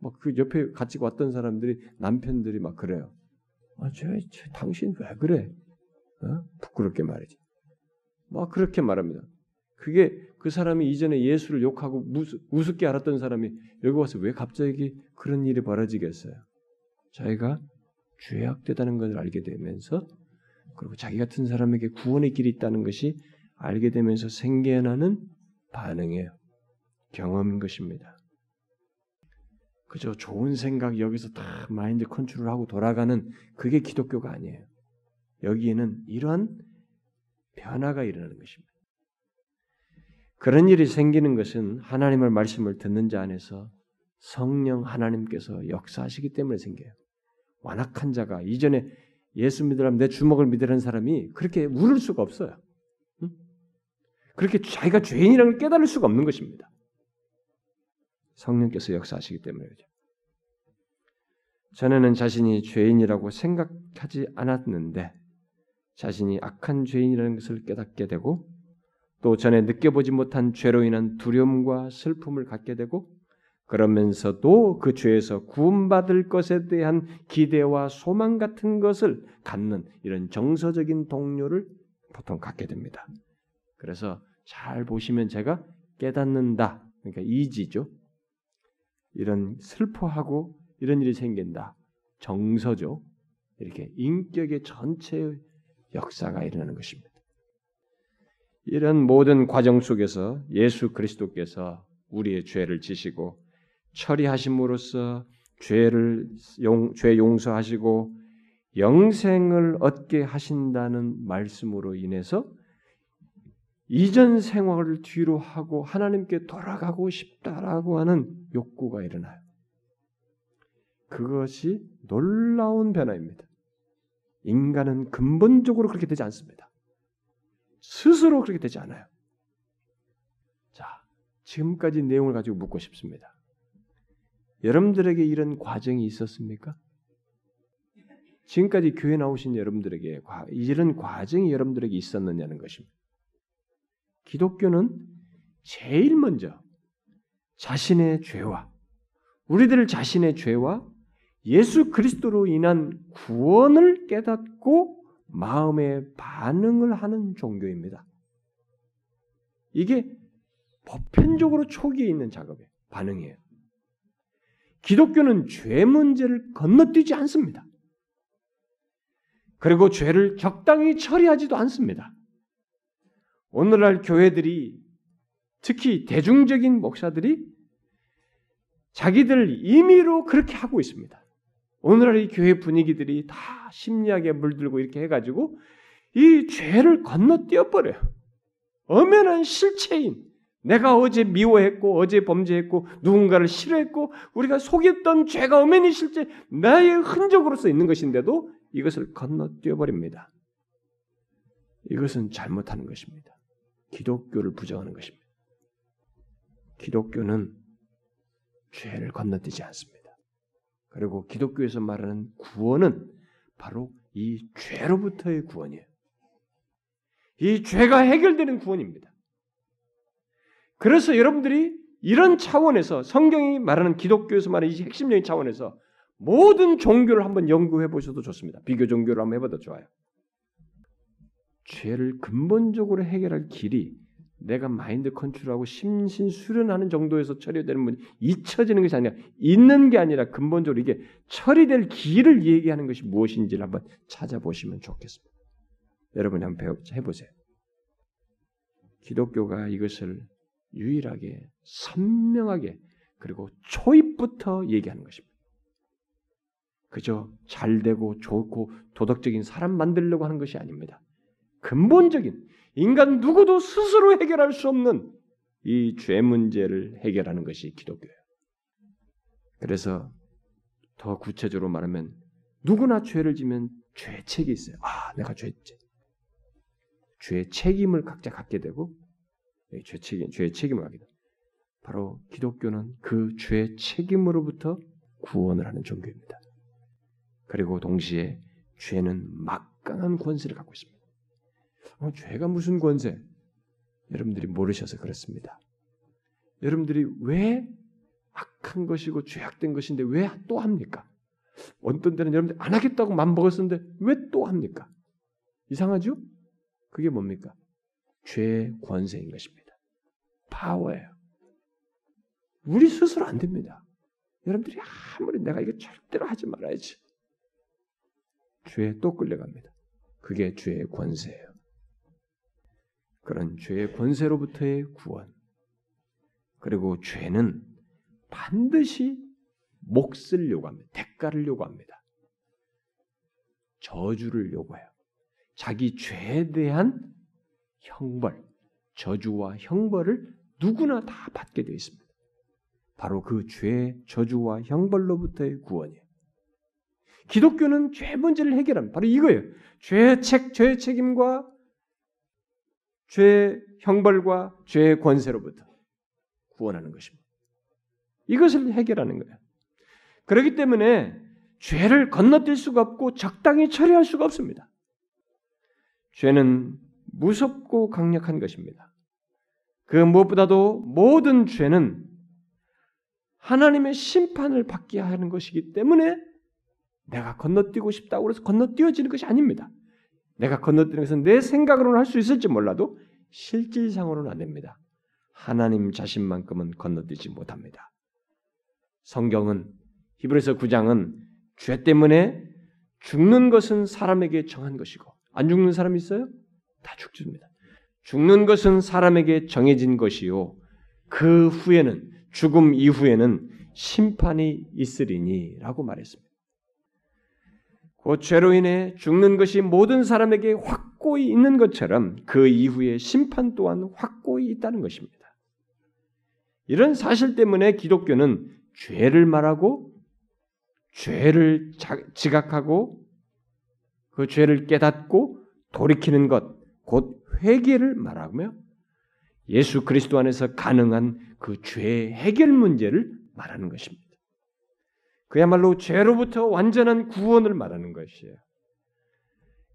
막 그 옆에 같이 왔던 사람들이 남편들이 막 그래요. 아, 쟤, 쟤 당신 왜 그래? 어? 부끄럽게 말이지. 막 그렇게 말합니다. 그게 그 사람이 이전에 예수를 욕하고 무스, 우습게 알았던 사람이 여기 와서 왜 갑자기 그런 일이 벌어지겠어요? 자기가 죄악되다는 것을 알게 되면서 그리고 자기 같은 사람에게 구원의 길이 있다는 것이 알게 되면서 생겨나는 반응이에요. 경험인 것입니다. 그저 좋은 생각 여기서 다 마인드 컨트롤하고 돌아가는 그게 기독교가 아니에요. 여기에는 이러한 변화가 일어나는 것입니다. 그런 일이 생기는 것은 하나님의 말씀을 듣는 자 안에서 성령 하나님께서 역사하시기 때문에 생겨요. 완악한 자가 이전에 예수 믿으라면 내 주먹을 믿으라는 사람이 그렇게 울을 수가 없어요. 그렇게 자기가 죄인이라는 걸 깨달을 수가 없는 것입니다. 성령께서 역사하시기 때문에 그죠. 전에는 자신이 죄인이라고 생각하지 않았는데 자신이 악한 죄인이라는 것을 깨닫게 되고 또 전에 느껴보지 못한 죄로 인한 두려움과 슬픔을 갖게 되고 그러면서도 그 죄에서 구원받을 것에 대한 기대와 소망 같은 것을 갖는 이런 정서적인 동료를 보통 갖게 됩니다. 그래서 잘 보시면 제가 깨닫는다. 그러니까 이지죠. 이런 슬퍼하고 이런 일이 생긴다. 정서죠. 이렇게 인격의 전체 역사가 일어나는 것입니다. 이런 모든 과정 속에서 예수 그리스도께서 우리의 죄를 지시고 처리하심으로써 죄를 용, 죄 용서하시고 영생을 얻게 하신다는 말씀으로 인해서 이전 생활을 뒤로 하고 하나님께 돌아가고 싶다라고 하는 욕구가 일어나요. 그것이 놀라운 변화입니다. 인간은 근본적으로 그렇게 되지 않습니다. 스스로 그렇게 되지 않아요. 자, 지금까지 내용을 가지고 묻고 싶습니다. 여러분들에게 이런 과정이 있었습니까? 지금까지 교회 나오신 여러분들에게 이런 과정이 여러분들에게 있었느냐는 것입니다. 기독교는 제일 먼저 자신의 죄와 우리들 자신의 죄와 예수 그리스도로 인한 구원을 깨닫고 마음의 반응을 하는 종교입니다. 이게 보편적으로 초기에 있는 작업이에요. 반응이에요. 기독교는 죄 문제를 건너뛰지 않습니다. 그리고 죄를 적당히 처리하지도 않습니다. 오늘날 교회들이 특히 대중적인 목사들이 자기들 임의로 그렇게 하고 있습니다. 오늘날 이 교회 분위기들이 다 심리학에 물들고 이렇게 해가지고 이 죄를 건너뛰어 버려요. 엄연한 실체인 내가 어제 미워했고 어제 범죄했고 누군가를 싫어했고 우리가 속였던 죄가 엄연히 실제 나의 흔적으로서 있는 것인데도 이것을 건너뛰어 버립니다. 이것은 잘못하는 것입니다. 기독교를 부정하는 것입니다. 기독교는 죄를 건너뛰지 않습니다. 그리고 기독교에서 말하는 구원은 바로 이 죄로부터의 구원이에요. 이 죄가 해결되는 구원입니다. 그래서 여러분들이 이런 차원에서 성경이 말하는 기독교에서 말하는 이 핵심적인 차원에서 모든 종교를 한번 연구해 보셔도 좋습니다. 비교 종교를 한번 해봐도 좋아요. 죄를 근본적으로 해결할 길이 내가 마인드 컨트롤하고 심신 수련하는 정도에서 처리되는 문제 잊혀지는 것이 아니라 있는 게 아니라 근본적으로 이게 처리될 길을 얘기하는 것이 무엇인지를 한번 찾아보시면 좋겠습니다. 여러분이 한번 해보세요. 기독교가 이것을 유일하게 선명하게 그리고 초입부터 얘기하는 것입니다. 그저 잘 되고 좋고 도덕적인 사람 만들려고 하는 것이 아닙니다. 근본적인 인간 누구도 스스로 해결할 수 없는 이 죄 문제를 해결하는 것이 기독교예요. 그래서 더 구체적으로 말하면 누구나 죄를 지면 죄책이 있어요. 아, 내가 죄지. 죄 책임을 각자 갖게 되고 죄 책임, 죄 책임을 하게 됩니다. 바로 기독교는 그 죄 책임으로부터 구원을 하는 종교입니다. 그리고 동시에 죄는 막강한 권세를 갖고 있습니다. 어, 죄가 무슨 권세? 여러분들이 모르셔서 그렇습니다. 여러분들이 왜 악한 것이고 죄악된 것인데 왜 또 합니까? 어떤 때는 여러분들 안 하겠다고 맘 먹었었는데 왜 또 합니까? 이상하죠? 그게 뭡니까? 죄의 권세인 것입니다. 파워예요. 우리 스스로 안 됩니다. 여러분들이 아무리 내가 이거 절대로 하지 말아야지. 죄에 또 끌려갑니다. 그게 죄의 권세예요. 그런 죄의 권세로부터의 구원. 그리고 죄는 반드시 몫을 요구합니다. 대가를 요구합니다. 저주를 요구해요. 자기 죄에 대한 형벌, 저주와 형벌을 누구나 다 받게 되어 있습니다. 바로 그 죄, 저주와 형벌로부터의 구원이에요. 기독교는 죄 문제를 해결합니다. 바로 이거예요. 죄 책, 죄 책임과 죄 형벌과 죄의 권세로부터 구원하는 것입니다. 이것을 해결하는 거예요. 그렇기 때문에 죄를 건너뛸 수가 없고 적당히 처리할 수가 없습니다. 죄는 무섭고 강력한 것입니다. 그 무엇보다도 모든 죄는 하나님의 심판을 받게 하는 것이기 때문에 내가 건너뛰고 싶다고 해서 건너뛰어지는 것이 아닙니다. 내가 건너뛰는 것은 내 생각으로는 할 수 있을지 몰라도 실질상으로는 안 됩니다. 하나님 자신만큼은 건너뛰지 못합니다. 성경은 히브리서 9장은 죄 때문에 죽는 것은 사람에게 정한 것이고 안 죽는 사람 있어요? 다 죽습니다. 죽는 것은 사람에게 정해진 것이요. 그 후에는 죽음 이후에는 심판이 있으리니라고 말했습니다. 그 죄로 인해 죽는 것이 모든 사람에게 확고히 있는 것처럼 그 이후에 심판 또한 확고히 있다는 것입니다. 이런 사실 때문에 기독교는 죄를 말하고 죄를 지각하고 그 죄를 깨닫고 돌이키는 것, 곧 회개를 말하며 예수 그리스도 안에서 가능한 그죄 해결 문제를 말하는 것입니다. 그야말로 죄로부터 완전한 구원을 말하는 것이에요.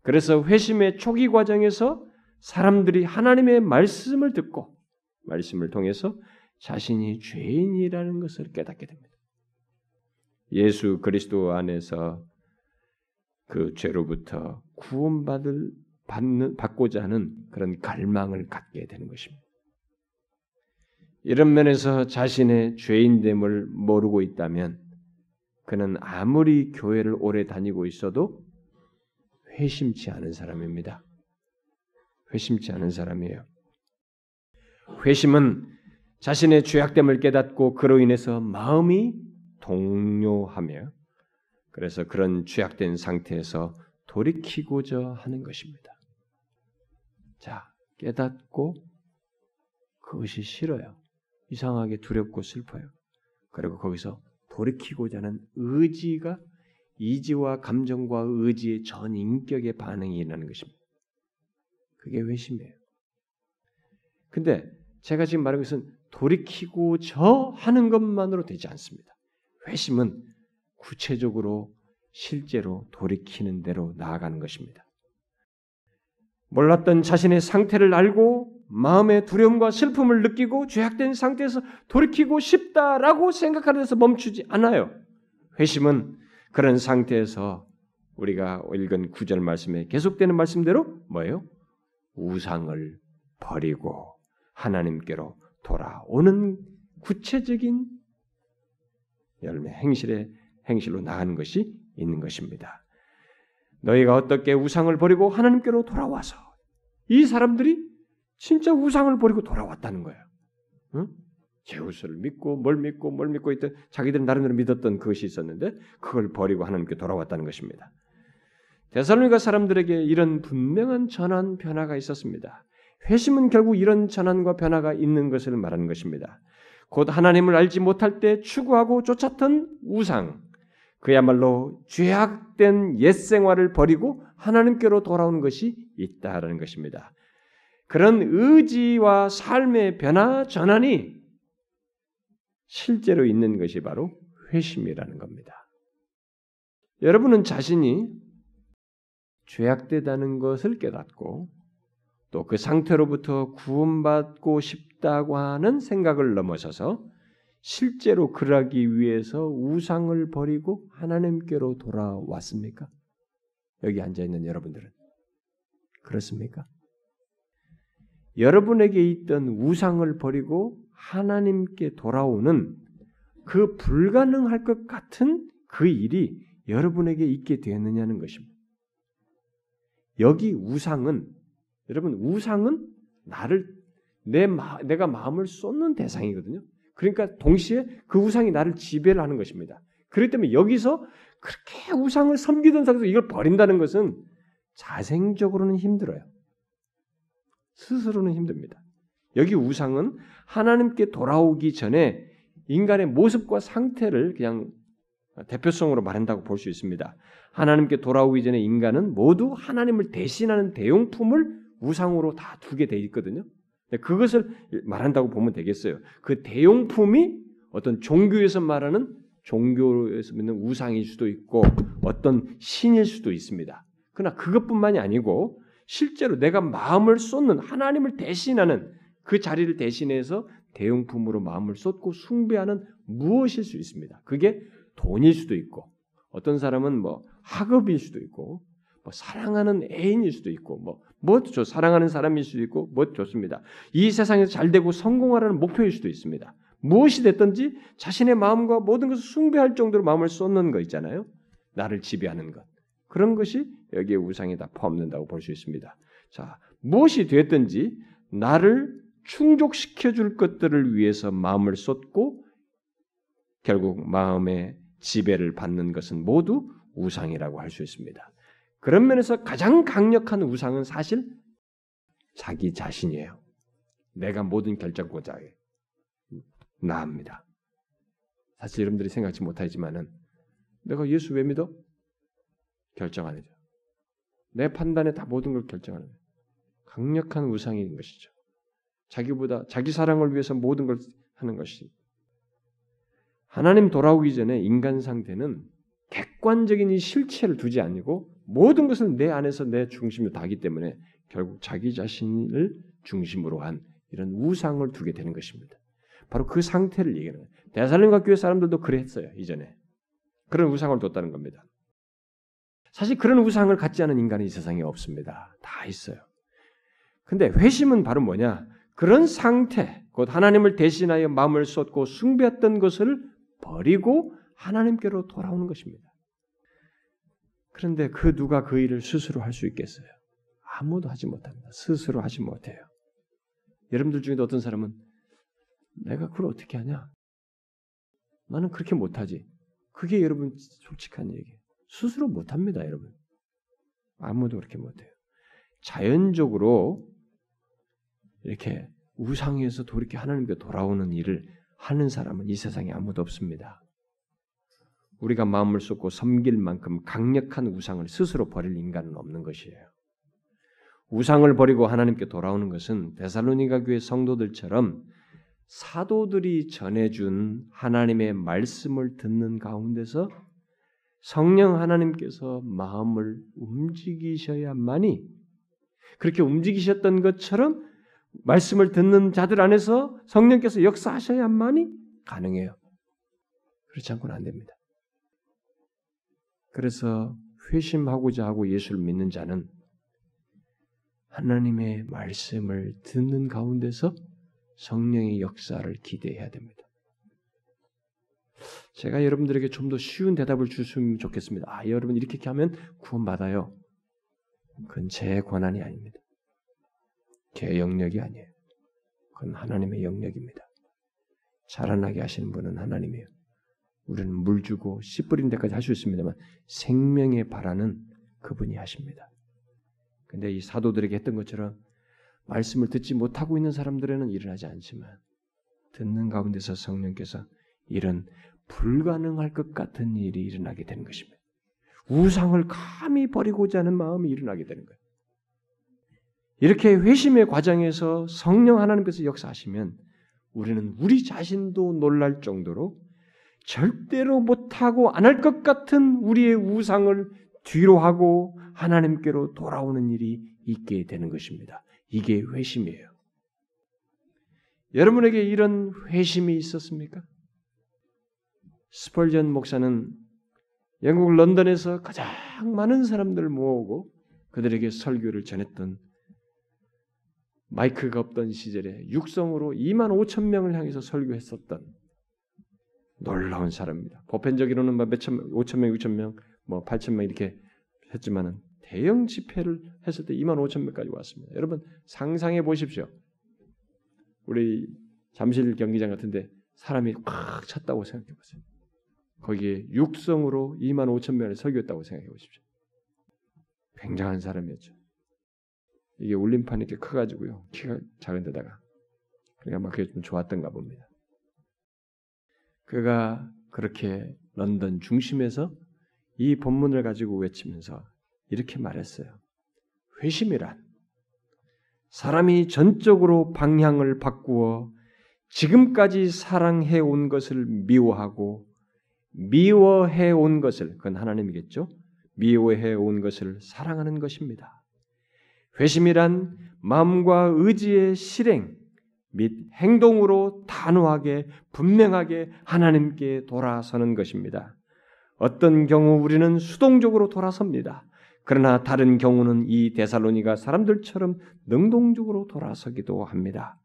그래서 회심의 초기 과정에서 사람들이 하나님의 말씀을 듣고 말씀을 통해서 자신이 죄인이라는 것을 깨닫게 됩니다. 예수 그리스도 안에서 그 죄로부터 구원받을 받는 받고자 하는 그런 갈망을 갖게 되는 것입니다. 이런 면에서 자신의 죄인됨을 모르고 있다면 그는 아무리 교회를 오래 다니고 있어도 회심치 않은 사람입니다. 회심치 않은 사람이에요. 회심은 자신의 죄악됨을 깨닫고 그로 인해서 마음이 동요하며 그래서 그런 죄악된 상태에서 돌이키고자 하는 것입니다. 자, 깨닫고 그것이 싫어요. 이상하게 두렵고 슬퍼요. 그리고 거기서 돌이키고자 하는 의지가 이지와 감정과 의지의 전 인격의 반응이 일어나는 것입니다. 그게 회심이에요. 근데 제가 지금 말한 것은 돌이키고 저 하는 것만으로 되지 않습니다. 회심은 구체적으로 실제로 돌이키는 대로 나아가는 것입니다. 몰랐던 자신의 상태를 알고 마음의 두려움과 슬픔을 느끼고 죄악된 상태에서 돌이키고 싶다라고 생각하는 데서 멈추지 않아요. 회심은 그런 상태에서 우리가 읽은 구절 말씀에 계속되는 말씀대로 뭐예요? 우상을 버리고 하나님께로 돌아오는 구체적인 열매 행실의 행실로 나가는 것이 있는 것입니다. 너희가 어떻게 우상을 버리고 하나님께로 돌아와서 이 사람들이 진짜 우상을 버리고 돌아왔다는 거예요. 응? 제우스를 믿고 뭘 믿고 뭘 믿고 있던 자기들은 나름대로 믿었던 그것이 있었는데 그걸 버리고 하나님께 돌아왔다는 것입니다. 데살로니가 사람들에게 이런 분명한 전환 변화가 있었습니다. 회심은 결국 이런 전환과 변화가 있는 것을 말하는 것입니다. 곧 하나님을 알지 못할 때 추구하고 쫓았던 우상, 그야말로 죄악된 옛 생활을 버리고 하나님께로 돌아오는 것이 있다라는 것입니다. 그런 의지와 삶의 변화 전환이 실제로 있는 것이 바로 회심이라는 겁니다. 여러분은 자신이 죄악되다는 것을 깨닫고 또 그 상태로부터 구원받고 싶다고 하는 생각을 넘어서서 실제로 그러기 위해서 우상을 버리고 하나님께로 돌아왔습니까? 여기 앉아 있는 여러분들은 그렇습니까? 여러분에게 있던 우상을 버리고 하나님께 돌아오는 그 불가능할 것 같은 그 일이 여러분에게 있게 되었느냐는 것입니다. 여기 우상은 여러분 우상은 나를 내 마, 내가 마음을 쏟는 대상이거든요. 그러니까 동시에 그 우상이 나를 지배를 하는 것입니다. 그렇기 때문에 여기서 그렇게 우상을 섬기던 상태에서 이걸 버린다는 것은 자생적으로는 힘들어요. 스스로는 힘듭니다. 여기 우상은 하나님께 돌아오기 전에 인간의 모습과 상태를 그냥 대표성으로 말한다고 볼 수 있습니다. 하나님께 돌아오기 전에 인간은 모두 하나님을 대신하는 대용품을 우상으로 다 두게 돼 있거든요. 그것을 말한다고 보면 되겠어요. 그 대용품이 어떤 종교에서 말하는 종교에서 믿는 우상일 수도 있고 어떤 신일 수도 있습니다. 그러나 그것뿐만이 아니고 실제로 내가 마음을 쏟는 하나님을 대신하는 그 자리를 대신해서 대용품으로 마음을 쏟고 숭배하는 무엇일 수 있습니다. 그게 돈일 수도 있고 어떤 사람은 뭐 학업일 수도 있고 뭐 사랑하는 애인일 수도 있고 뭐 뭐죠 사랑하는 사람일 수도 있고 뭐 좋습니다. 이 세상에서 잘 되고 성공하라는 목표일 수도 있습니다. 무엇이 됐든지 자신의 마음과 모든 것을 숭배할 정도로 마음을 쏟는 거 있잖아요. 나를 지배하는 것. 그런 것이 여기에 우상에 다 포함된다고 볼 수 있습니다. 자, 무엇이 됐든지 나를 충족시켜 줄 것들을 위해서 마음을 쏟고 결국 마음의 지배를 받는 것은 모두 우상이라고 할 수 있습니다. 그런 면에서 가장 강력한 우상은 사실 자기 자신이에요. 내가 모든 결정권자에 나입니다. 사실 여러분들이 생각지 못하지만은 내가 예수 왜 믿어? 결정 안 해줘. 내 판단에 다 모든 걸 결정하는 거예요. 강력한 우상인 것이죠. 자기보다 자기 사랑을 위해서 모든 걸 하는 것이 하나님 돌아오기 전에 인간 상태는 객관적인 이 실체를 두지 아니고 모든 것은 내 안에서 내 중심으로 다기 때문에 결국 자기 자신을 중심으로 한 이런 우상을 두게 되는 것입니다. 바로 그 상태를 얘기하는 거예요. 대살림과 교회 사람들도 그랬어요 이전에 그런 우상을 뒀다는 겁니다. 사실 그런 우상을 갖지 않은 인간이 이 세상에 없습니다. 다 있어요. 근데 회심은 바로 뭐냐? 그런 상태, 곧 하나님을 대신하여 마음을 쏟고 숭배했던 것을 버리고 하나님께로 돌아오는 것입니다. 그런데 그 누가 그 일을 스스로 할 수 있겠어요? 아무도 하지 못합니다. 스스로 하지 못해요. 여러분들 중에도 어떤 사람은 내가 그걸 어떻게 하냐? 나는 그렇게 못하지. 그게 여러분 솔직한 얘기예요. 스스로 못합니다, 여러분. 아무도 그렇게 못해요. 자연적으로 이렇게 우상에서 돌이켜 하나님께 돌아오는 일을 하는 사람은 이 세상에 아무도 없습니다. 우리가 마음을 쏟고 섬길 만큼 강력한 우상을 스스로 버릴 인간은 없는 것이에요. 우상을 버리고 하나님께 돌아오는 것은 데살로니가 교회 성도들처럼 사도들이 전해준 하나님의 말씀을 듣는 가운데서 성령 하나님께서 마음을 움직이셔야만이 그렇게 움직이셨던 것처럼 말씀을 듣는 자들 안에서 성령께서 역사하셔야만이 가능해요. 그렇지 않고는 안 됩니다. 그래서 회심하고자 하고 예수를 믿는 자는 하나님의 말씀을 듣는 가운데서 성령의 역사를 기대해야 됩니다. 제가 여러분들에게 좀 더 쉬운 대답을 주시면 좋겠습니다. 아, 여러분 이렇게 하면 구원받아요. 그건 제 권한이 아닙니다. 제 영역이 아니에요. 그건 하나님의 영역입니다. 자라나게 하시는 분은 하나님이에요. 우리는 물 주고 씨 뿌린 데까지 할 수 있습니다만 생명의 바라는 그분이 하십니다. 근데 이 사도들에게 했던 것처럼 말씀을 듣지 못하고 있는 사람들에는 일어나지 않지만 듣는 가운데서 성령께서 이런 불가능할 것 같은 일이 일어나게 되는 것입니다. 우상을 감히 버리고자 하는 마음이 일어나게 되는 거예요. 이렇게 회심의 과정에서 성령 하나님께서 역사하시면 우리는 우리 자신도 놀랄 정도로 절대로 못하고 안 할 것 같은 우리의 우상을 뒤로 하고 하나님께로 돌아오는 일이 있게 되는 것입니다. 이게 회심이에요. 여러분에게 이런 회심이 있었습니까? 스펄전 목사는 영국 런던에서 가장 많은 사람들을 모으고 그들에게 설교를 전했던 마이크가 없던 시절에 육성으로 2만 5천 명을 향해서 설교했었던 놀라운 사람입니다. 보편적으로는 뭐 몇천 명, 5천 명, 6천 명, 뭐 8천 명 이렇게 했지만은 대형 집회를 했을 때 2만 5천 명까지 왔습니다. 여러분 상상해 보십시오. 우리 잠실 경기장 같은데 사람이 꽉 찼다고 생각해 보세요. 거기에 육성으로 2만 5천 명을 설교했다고 생각해 보십시오. 굉장한 사람이었죠. 이게 울림판이 이렇게 커가지고요. 키가 작은 데다가. 그러니까 막 그게 좀 좋았던가 봅니다. 그가 그렇게 런던 중심에서 이 본문을 가지고 외치면서 이렇게 말했어요. 회심이란 사람이 전적으로 방향을 바꾸어 지금까지 사랑해 온 것을 미워하고 미워해 온 것을 그건 하나님이겠죠. 미워해 온 것을 사랑하는 것입니다. 회심이란 마음과 의지의 실행 및 행동으로 단호하게 분명하게 하나님께 돌아서는 것입니다. 어떤 경우 우리는 수동적으로 돌아섭니다. 그러나 다른 경우는 이 데살로니가 사람들처럼 능동적으로 돌아서기도 합니다.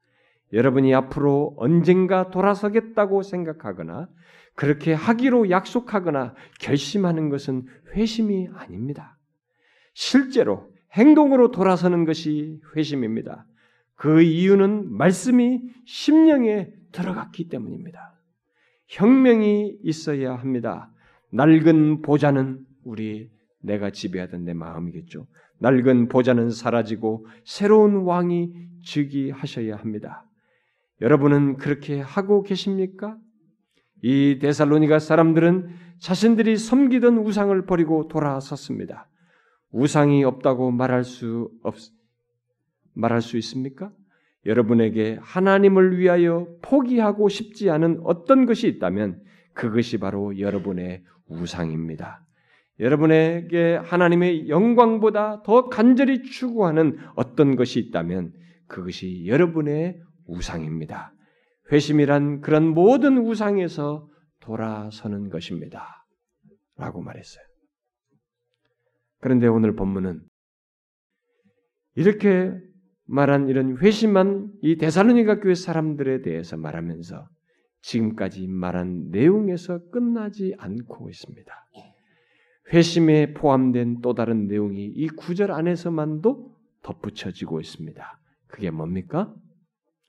여러분이 앞으로 언젠가 돌아서겠다고 생각하거나 그렇게 하기로 약속하거나 결심하는 것은 회심이 아닙니다. 실제로 행동으로 돌아서는 것이 회심입니다. 그 이유는 말씀이 심령에 들어갔기 때문입니다. 혁명이 있어야 합니다. 낡은 보좌는 우리 내가 지배하던 내 마음이겠죠. 낡은 보좌는 사라지고 새로운 왕이 즉위하셔야 합니다. 여러분은 그렇게 하고 계십니까? 이 데살로니가 사람들은 자신들이 섬기던 우상을 버리고 돌아섰습니다. 우상이 없다고 말할 수 없, 말할 수 있습니까? 여러분에게 하나님을 위하여 포기하고 싶지 않은 어떤 것이 있다면 그것이 바로 여러분의 우상입니다. 여러분에게 하나님의 영광보다 더 간절히 추구하는 어떤 것이 있다면 그것이 여러분의 우상입니다. 회심이란 그런 모든 우상에서 돌아서는 것입니다. 라고 말했어요. 그런데 오늘 본문은 이렇게 말한 이런 회심한 이 데살로니가 교회 사람들에 대해서 말하면서 지금까지 말한 내용에서 끝나지 않고 있습니다. 회심에 포함된 또 다른 내용이 이 구절 안에서만도 덧붙여지고 있습니다. 그게 뭡니까?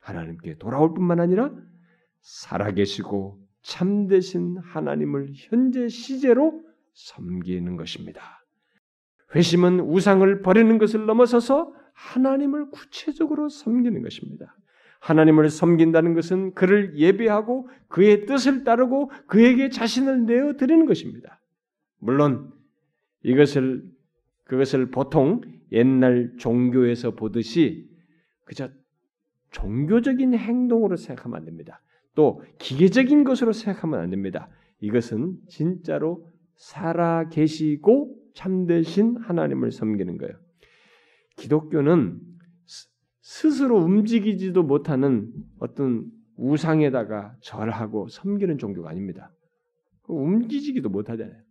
하나님께 돌아올 뿐만 아니라 살아계시고 참되신 하나님을 현재 시제로 섬기는 것입니다. 회심은 우상을 버리는 것을 넘어서서 하나님을 구체적으로 섬기는 것입니다. 하나님을 섬긴다는 것은 그를 예배하고 그의 뜻을 따르고 그에게 자신을 내어 드리는 것입니다. 물론 이것을 그것을 보통 옛날 종교에서 보듯이 그저 종교적인 행동으로 생각하면 안 됩니다. 또 기계적인 것으로 생각하면 안 됩니다. 이것은 진짜로 살아 계시고 참되신 하나님을 섬기는 거예요. 기독교는 스스로 움직이지도 못하는 어떤 우상에다가 절하고 섬기는 종교가 아닙니다. 움직이지도 못하잖아요.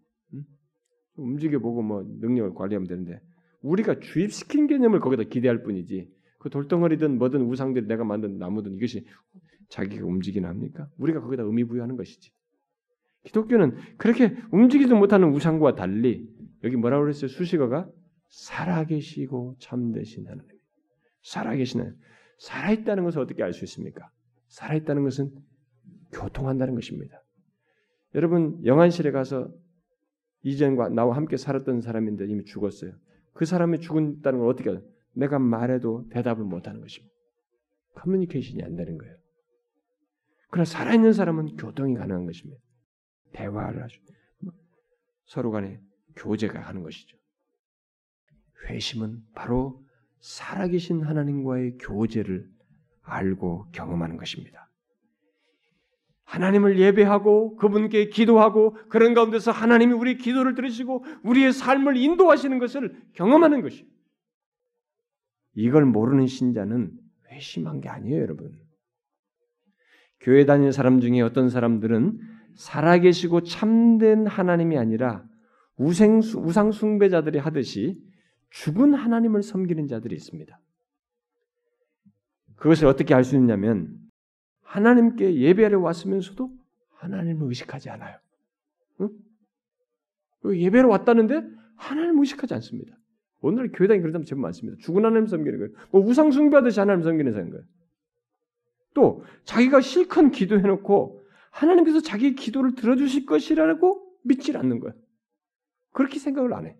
움직여 보고 뭐 능력을 관리하면 되는데 우리가 주입시킨 개념을 거기다 기대할 뿐이지 그 돌덩어리든 뭐든 우상들이 내가 만든 나무든 이것이 자기가 움직이나 합니까? 우리가 거기다 의미 부여하는 것이지. 기독교는 그렇게 움직이지 못하는 우상과 달리 여기 뭐라고 그랬어요? 수식어가 살아계시고 참되신 하나님. 살아계시는 살아있다는 것을 어떻게 알 수 있습니까? 살아있다는 것은 교통한다는 것입니다. 여러분 영안실에 가서 이전과 나와 함께 살았던 사람인데 이미 죽었어요. 그 사람이 죽었다는 걸 어떻게 알아요? 내가 말해도 대답을 못하는 것입니다. 커뮤니케이션이 안 되는 거예요. 그러나 살아있는 사람은 교통이 가능한 것입니다. 대화를 하죠. 서로 간에 교제가 하는 것이죠. 회심은 바로 살아계신 하나님과의 교제를 알고 경험하는 것입니다. 하나님을 예배하고 그분께 기도하고 그런 가운데서 하나님이 우리 기도를 들으시고 우리의 삶을 인도하시는 것을 경험하는 것이에요. 이걸 모르는 신자는 회심한 게 아니에요, 여러분. 교회 다니는 사람 중에 어떤 사람들은 살아계시고 참된 하나님이 아니라 우생, 우상 숭배자들이 하듯이 죽은 하나님을 섬기는 자들이 있습니다. 그것을 어떻게 알 수 있냐면 하나님께 예배하러 왔으면서도 하나님을 의식하지 않아요. 응? 예배로 왔다는데 하나님을 의식하지 않습니다. 오늘 교회 다니 그런 사람 제법 많습니다. 죽은 하나님 섬기는 거예요. 뭐 우상 숭배하듯이 하나님 섬기는 사람 거예요. 또 자기가 실컷 기도해놓고 하나님께서 자기 기도를 들어주실 것이라고 믿질 않는 거예요. 그렇게 생각을 안 해.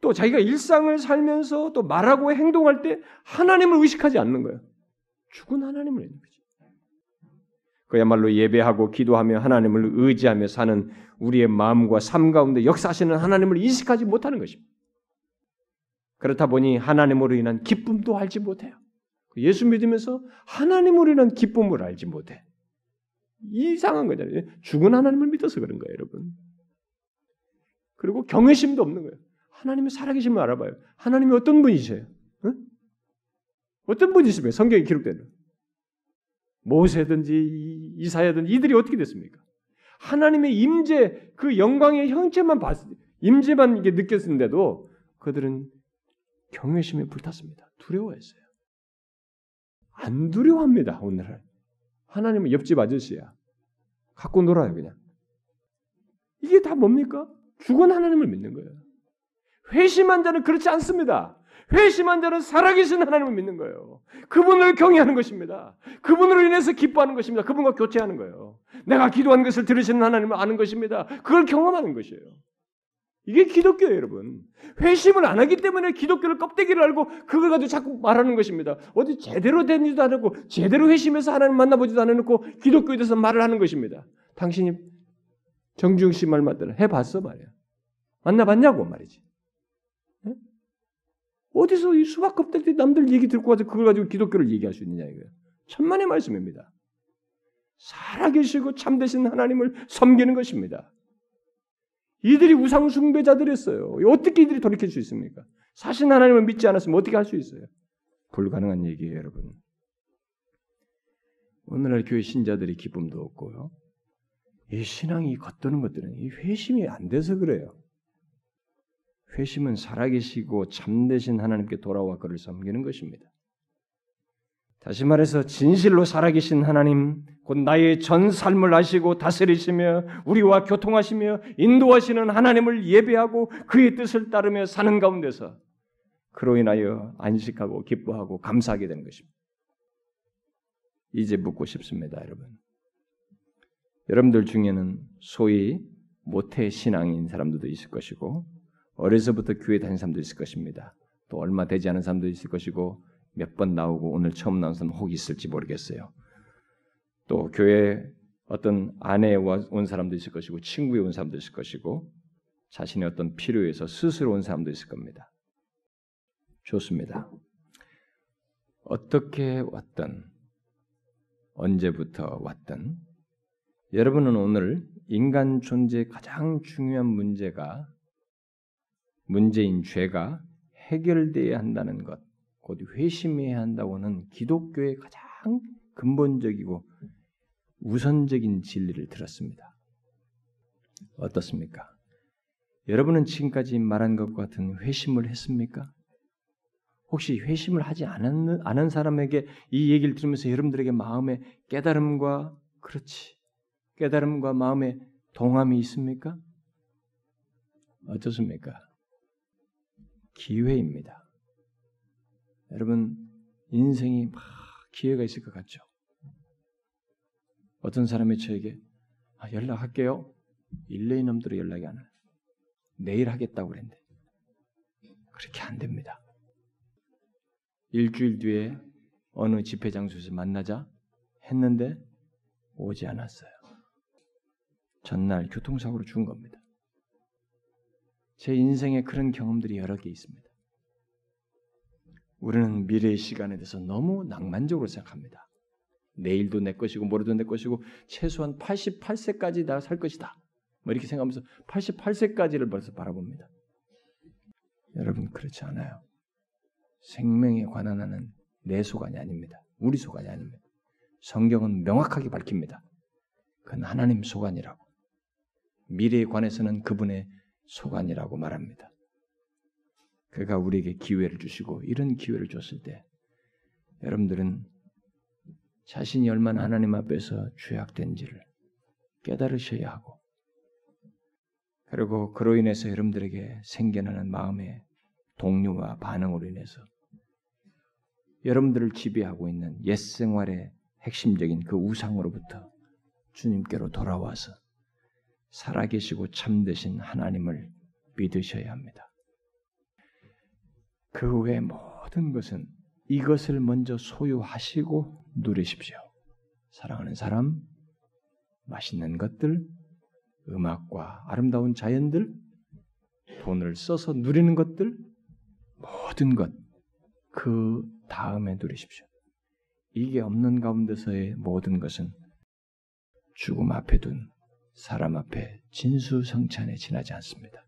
또 자기가 일상을 살면서 또 말하고 행동할 때 하나님을 의식하지 않는 거예요. 죽은 하나님을 있는 거지. 그야말로 예배하고 기도하며 하나님을 의지하며 사는 우리의 마음과 삶 가운데 역사하시는 하나님을 인식하지 못하는 것입니다. 그렇다 보니 하나님으로 인한 기쁨도 알지 못해요. 예수 믿으면서 하나님으로 인한 기쁨을 알지 못해. 이상한 거잖아요. 죽은 하나님을 믿어서 그런 거예요, 여러분. 그리고 경외심도 없는 거예요. 하나님의 살아계심을 알아봐요. 하나님이 어떤 분이세요? 응? 어떤 분이십니까? 성경에 기록되는. 모세든지 이사야든지 이들이 어떻게 됐습니까? 하나님의 임재 그 영광의 형체만 봤 임재만 이게 느꼈는데도 그들은 경외심에 불탔습니다. 두려워했어요. 안 두려워합니다. 오늘날 하나님은 옆집 아저씨야. 갖고 놀아요 그냥. 이게 다 뭡니까? 죽은 하나님을 믿는 거예요. 회심한 자는 그렇지 않습니다. 회심한 자는 살아계신 하나님을 믿는 거예요. 그분을 경외하는 것입니다. 그분으로 인해서 기뻐하는 것입니다. 그분과 교제하는 거예요. 내가 기도한 것을 들으시는 하나님을 아는 것입니다. 그걸 경험하는 것이에요. 이게 기독교예요, 여러분. 회심을 안 하기 때문에 기독교를 껍데기를 알고 그걸 가지고 자꾸 말하는 것입니다. 어디 제대로 된지도 않고 제대로 회심해서 하나님 만나보지도 않아놓고 기독교에 대해서 말을 하는 것입니다. 당신이 정중 씨 말 맞더라. 해봤어 말이야. 만나봤냐고 말이지. 어디서 이 수박 껍데기 남들 얘기 듣고 와서 그걸 가지고 기독교를 얘기할 수 있느냐 이거예요. 천만의 말씀입니다. 살아계시고 참되신 하나님을 섬기는 것입니다. 이들이 우상 숭배자들이었어요. 어떻게 이들이 돌이킬 수 있습니까? 사실 하나님을 믿지 않았으면 어떻게 할 수 있어요? 불가능한 얘기예요, 여러분. 오늘날 교회 신자들이 기쁨도 없고요. 이 신앙이 겉도는 것들은 이 회심이 안 돼서 그래요. 회심은 살아계시고 참되신 하나님께 돌아와 그를 섬기는 것입니다. 다시 말해서 진실로 살아계신 하나님, 곧 나의 전 삶을 아시고 다스리시며 우리와 교통하시며 인도하시는 하나님을 예배하고 그의 뜻을 따르며 사는 가운데서 그로 인하여 안식하고 기뻐하고 감사하게 되는 것입니다. 이제 묻고 싶습니다, 여러분. 여러분들 중에는 소위 모태 신앙인 사람들도 있을 것이고 어려서부터 교회 다닌 사람도 있을 것입니다. 또 얼마 되지 않은 사람도 있을 것이고 몇 번 나오고 오늘 처음 나온 사람 혹 있을지 모르겠어요. 또 교회 어떤 아내에 온 사람도 있을 것이고 친구에 온 사람도 있을 것이고 자신의 어떤 필요에서 스스로 온 사람도 있을 겁니다. 좋습니다. 어떻게 왔든 언제부터 왔든 여러분은 오늘 인간 존재의 가장 중요한 문제가 문제인 죄가 해결돼야 한다는 것, 곧 회심해야 한다고는 기독교의 가장 근본적이고 우선적인 진리를 들었습니다. 어떻습니까? 여러분은 지금까지 말한 것과 같은 회심을 했습니까? 혹시 회심을 하지 않은, 않은 사람에게 이 얘기를 들으면서 여러분들에게 마음의 깨달음과 그렇지 깨달음과 마음의 동함이 있습니까? 어떻습니까? 기회입니다. 여러분 인생이 막 기회가 있을 것 같죠? 어떤 사람이 저에게 아, 연락할게요. 1년이 넘도록 연락이 안 와요. 내일 하겠다고 그랬는데 그렇게 안 됩니다. 일주일 뒤에 어느 집회 장소에서 만나자 했는데 오지 않았어요. 전날 교통사고로 죽은 겁니다. 제 인생에 그런 경험들이 여러 개 있습니다. 우리는 미래의 시간에 대해서 너무 낭만적으로 생각합니다. 내일도 내 것이고 모레도 내 것이고 최소한 88세까지 나 살 것이다. 뭐 이렇게 생각하면서 88세까지를 벌써 바라봅니다. 여러분 그렇지 않아요. 생명에 관한 하는 내 소관이 아닙니다. 우리 소관이 아닙니다. 성경은 명확하게 밝힙니다. 그건 하나님 소관이라고. 미래에 관해서는 그분의 소관이라고 말합니다. 그가 우리에게 기회를 주시고 이런 기회를 줬을 때 여러분들은 자신이 얼마나 하나님 앞에서 죄악된지를 깨달으셔야 하고 그리고 그로 인해서 여러분들에게 생겨나는 마음의 동료와 반응으로 인해서 여러분들을 지배하고 있는 옛 생활의 핵심적인 그 우상으로부터 주님께로 돌아와서 살아계시고 참되신 하나님을 믿으셔야 합니다. 그외 모든 것은 이것을 먼저 소유하시고 누리십시오. 사랑하는 사람, 맛있는 것들, 음악과 아름다운 자연들, 돈을 써서 누리는 것들, 모든 것, 그 다음에 누리십시오. 이게 없는 가운데서의 모든 것은 죽음 앞에 둔 사람 앞에 진수성찬에 지나지 않습니다.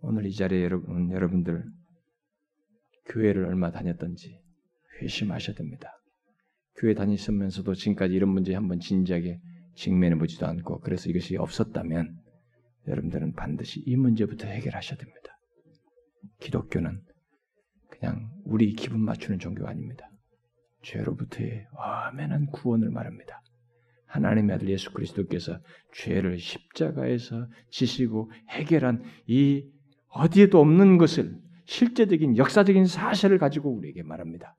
오늘 이 자리에 여러분, 여러분들 교회를 얼마 다녔던지 회심하셔야 됩니다. 교회 다니시면서도 지금까지 이런 문제에 한번 진지하게 직면해 보지도 않고 그래서 이것이 없었다면 여러분들은 반드시 이 문제부터 해결하셔야 됩니다. 기독교는 그냥 우리 기분 맞추는 종교가 아닙니다. 죄로부터의 엄연한 구원을 말합니다. 하나님의 아들 예수 그리스도께서 죄를 십자가에서 지시고 해결한 이 어디에도 없는 것을 실제적인 역사적인 사실을 가지고 우리에게 말합니다.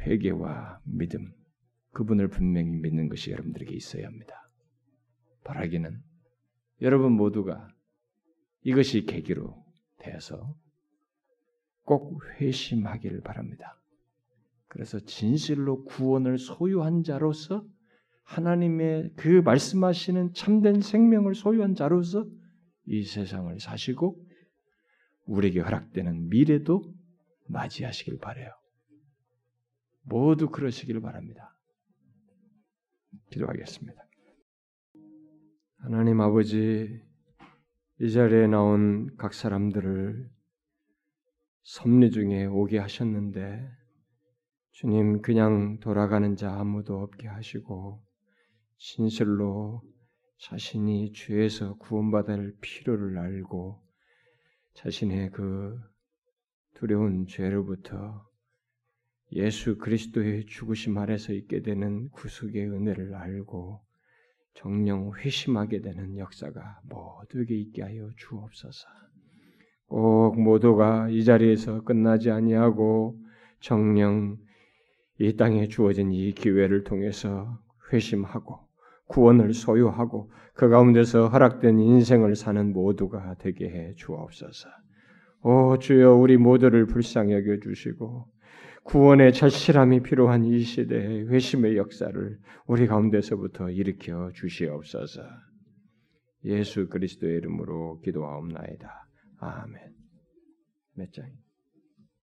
회개와 믿음, 그분을 분명히 믿는 것이 여러분들에게 있어야 합니다. 바라기는 여러분 모두가 이것이 계기로 되어서 꼭 회심하기를 바랍니다. 그래서 진실로 구원을 소유한 자로서 하나님의 그 말씀하시는 참된 생명을 소유한 자로서 이 세상을 사시고 우리에게 허락되는 미래도 맞이하시길 바래요. 모두 그러시길 바랍니다. 기도하겠습니다. 하나님 아버지, 이 자리에 나온 각 사람들을 섭리 중에 오게 하셨는데, 주님 그냥 돌아가는 자 아무도 없게 하시고, 진실로 자신이 죄에서 구원받을 필요를 알고, 자신의 그 두려운 죄로부터 예수 그리스도의 죽으심 아래서 있게 되는 구속의 은혜를 알고 정령 회심하게 되는 역사가 모두에게 있게 하여 주옵소서. 꼭 모두가 이 자리에서 끝나지 아니하고 정령 이 땅에 주어진 이 기회를 통해서 회심하고 구원을 소유하고 그 가운데서 허락된 인생을 사는 모두가 되게 해 주옵소서. 오 주여 우리 모두를 불쌍히 여겨 주시고 구원의 절실함이 필요한 이 시대의 회심의 역사를 우리 가운데서부터 일으켜 주시옵소서. 예수 그리스도의 이름으로 기도하옵나이다. 아멘. 몇 장?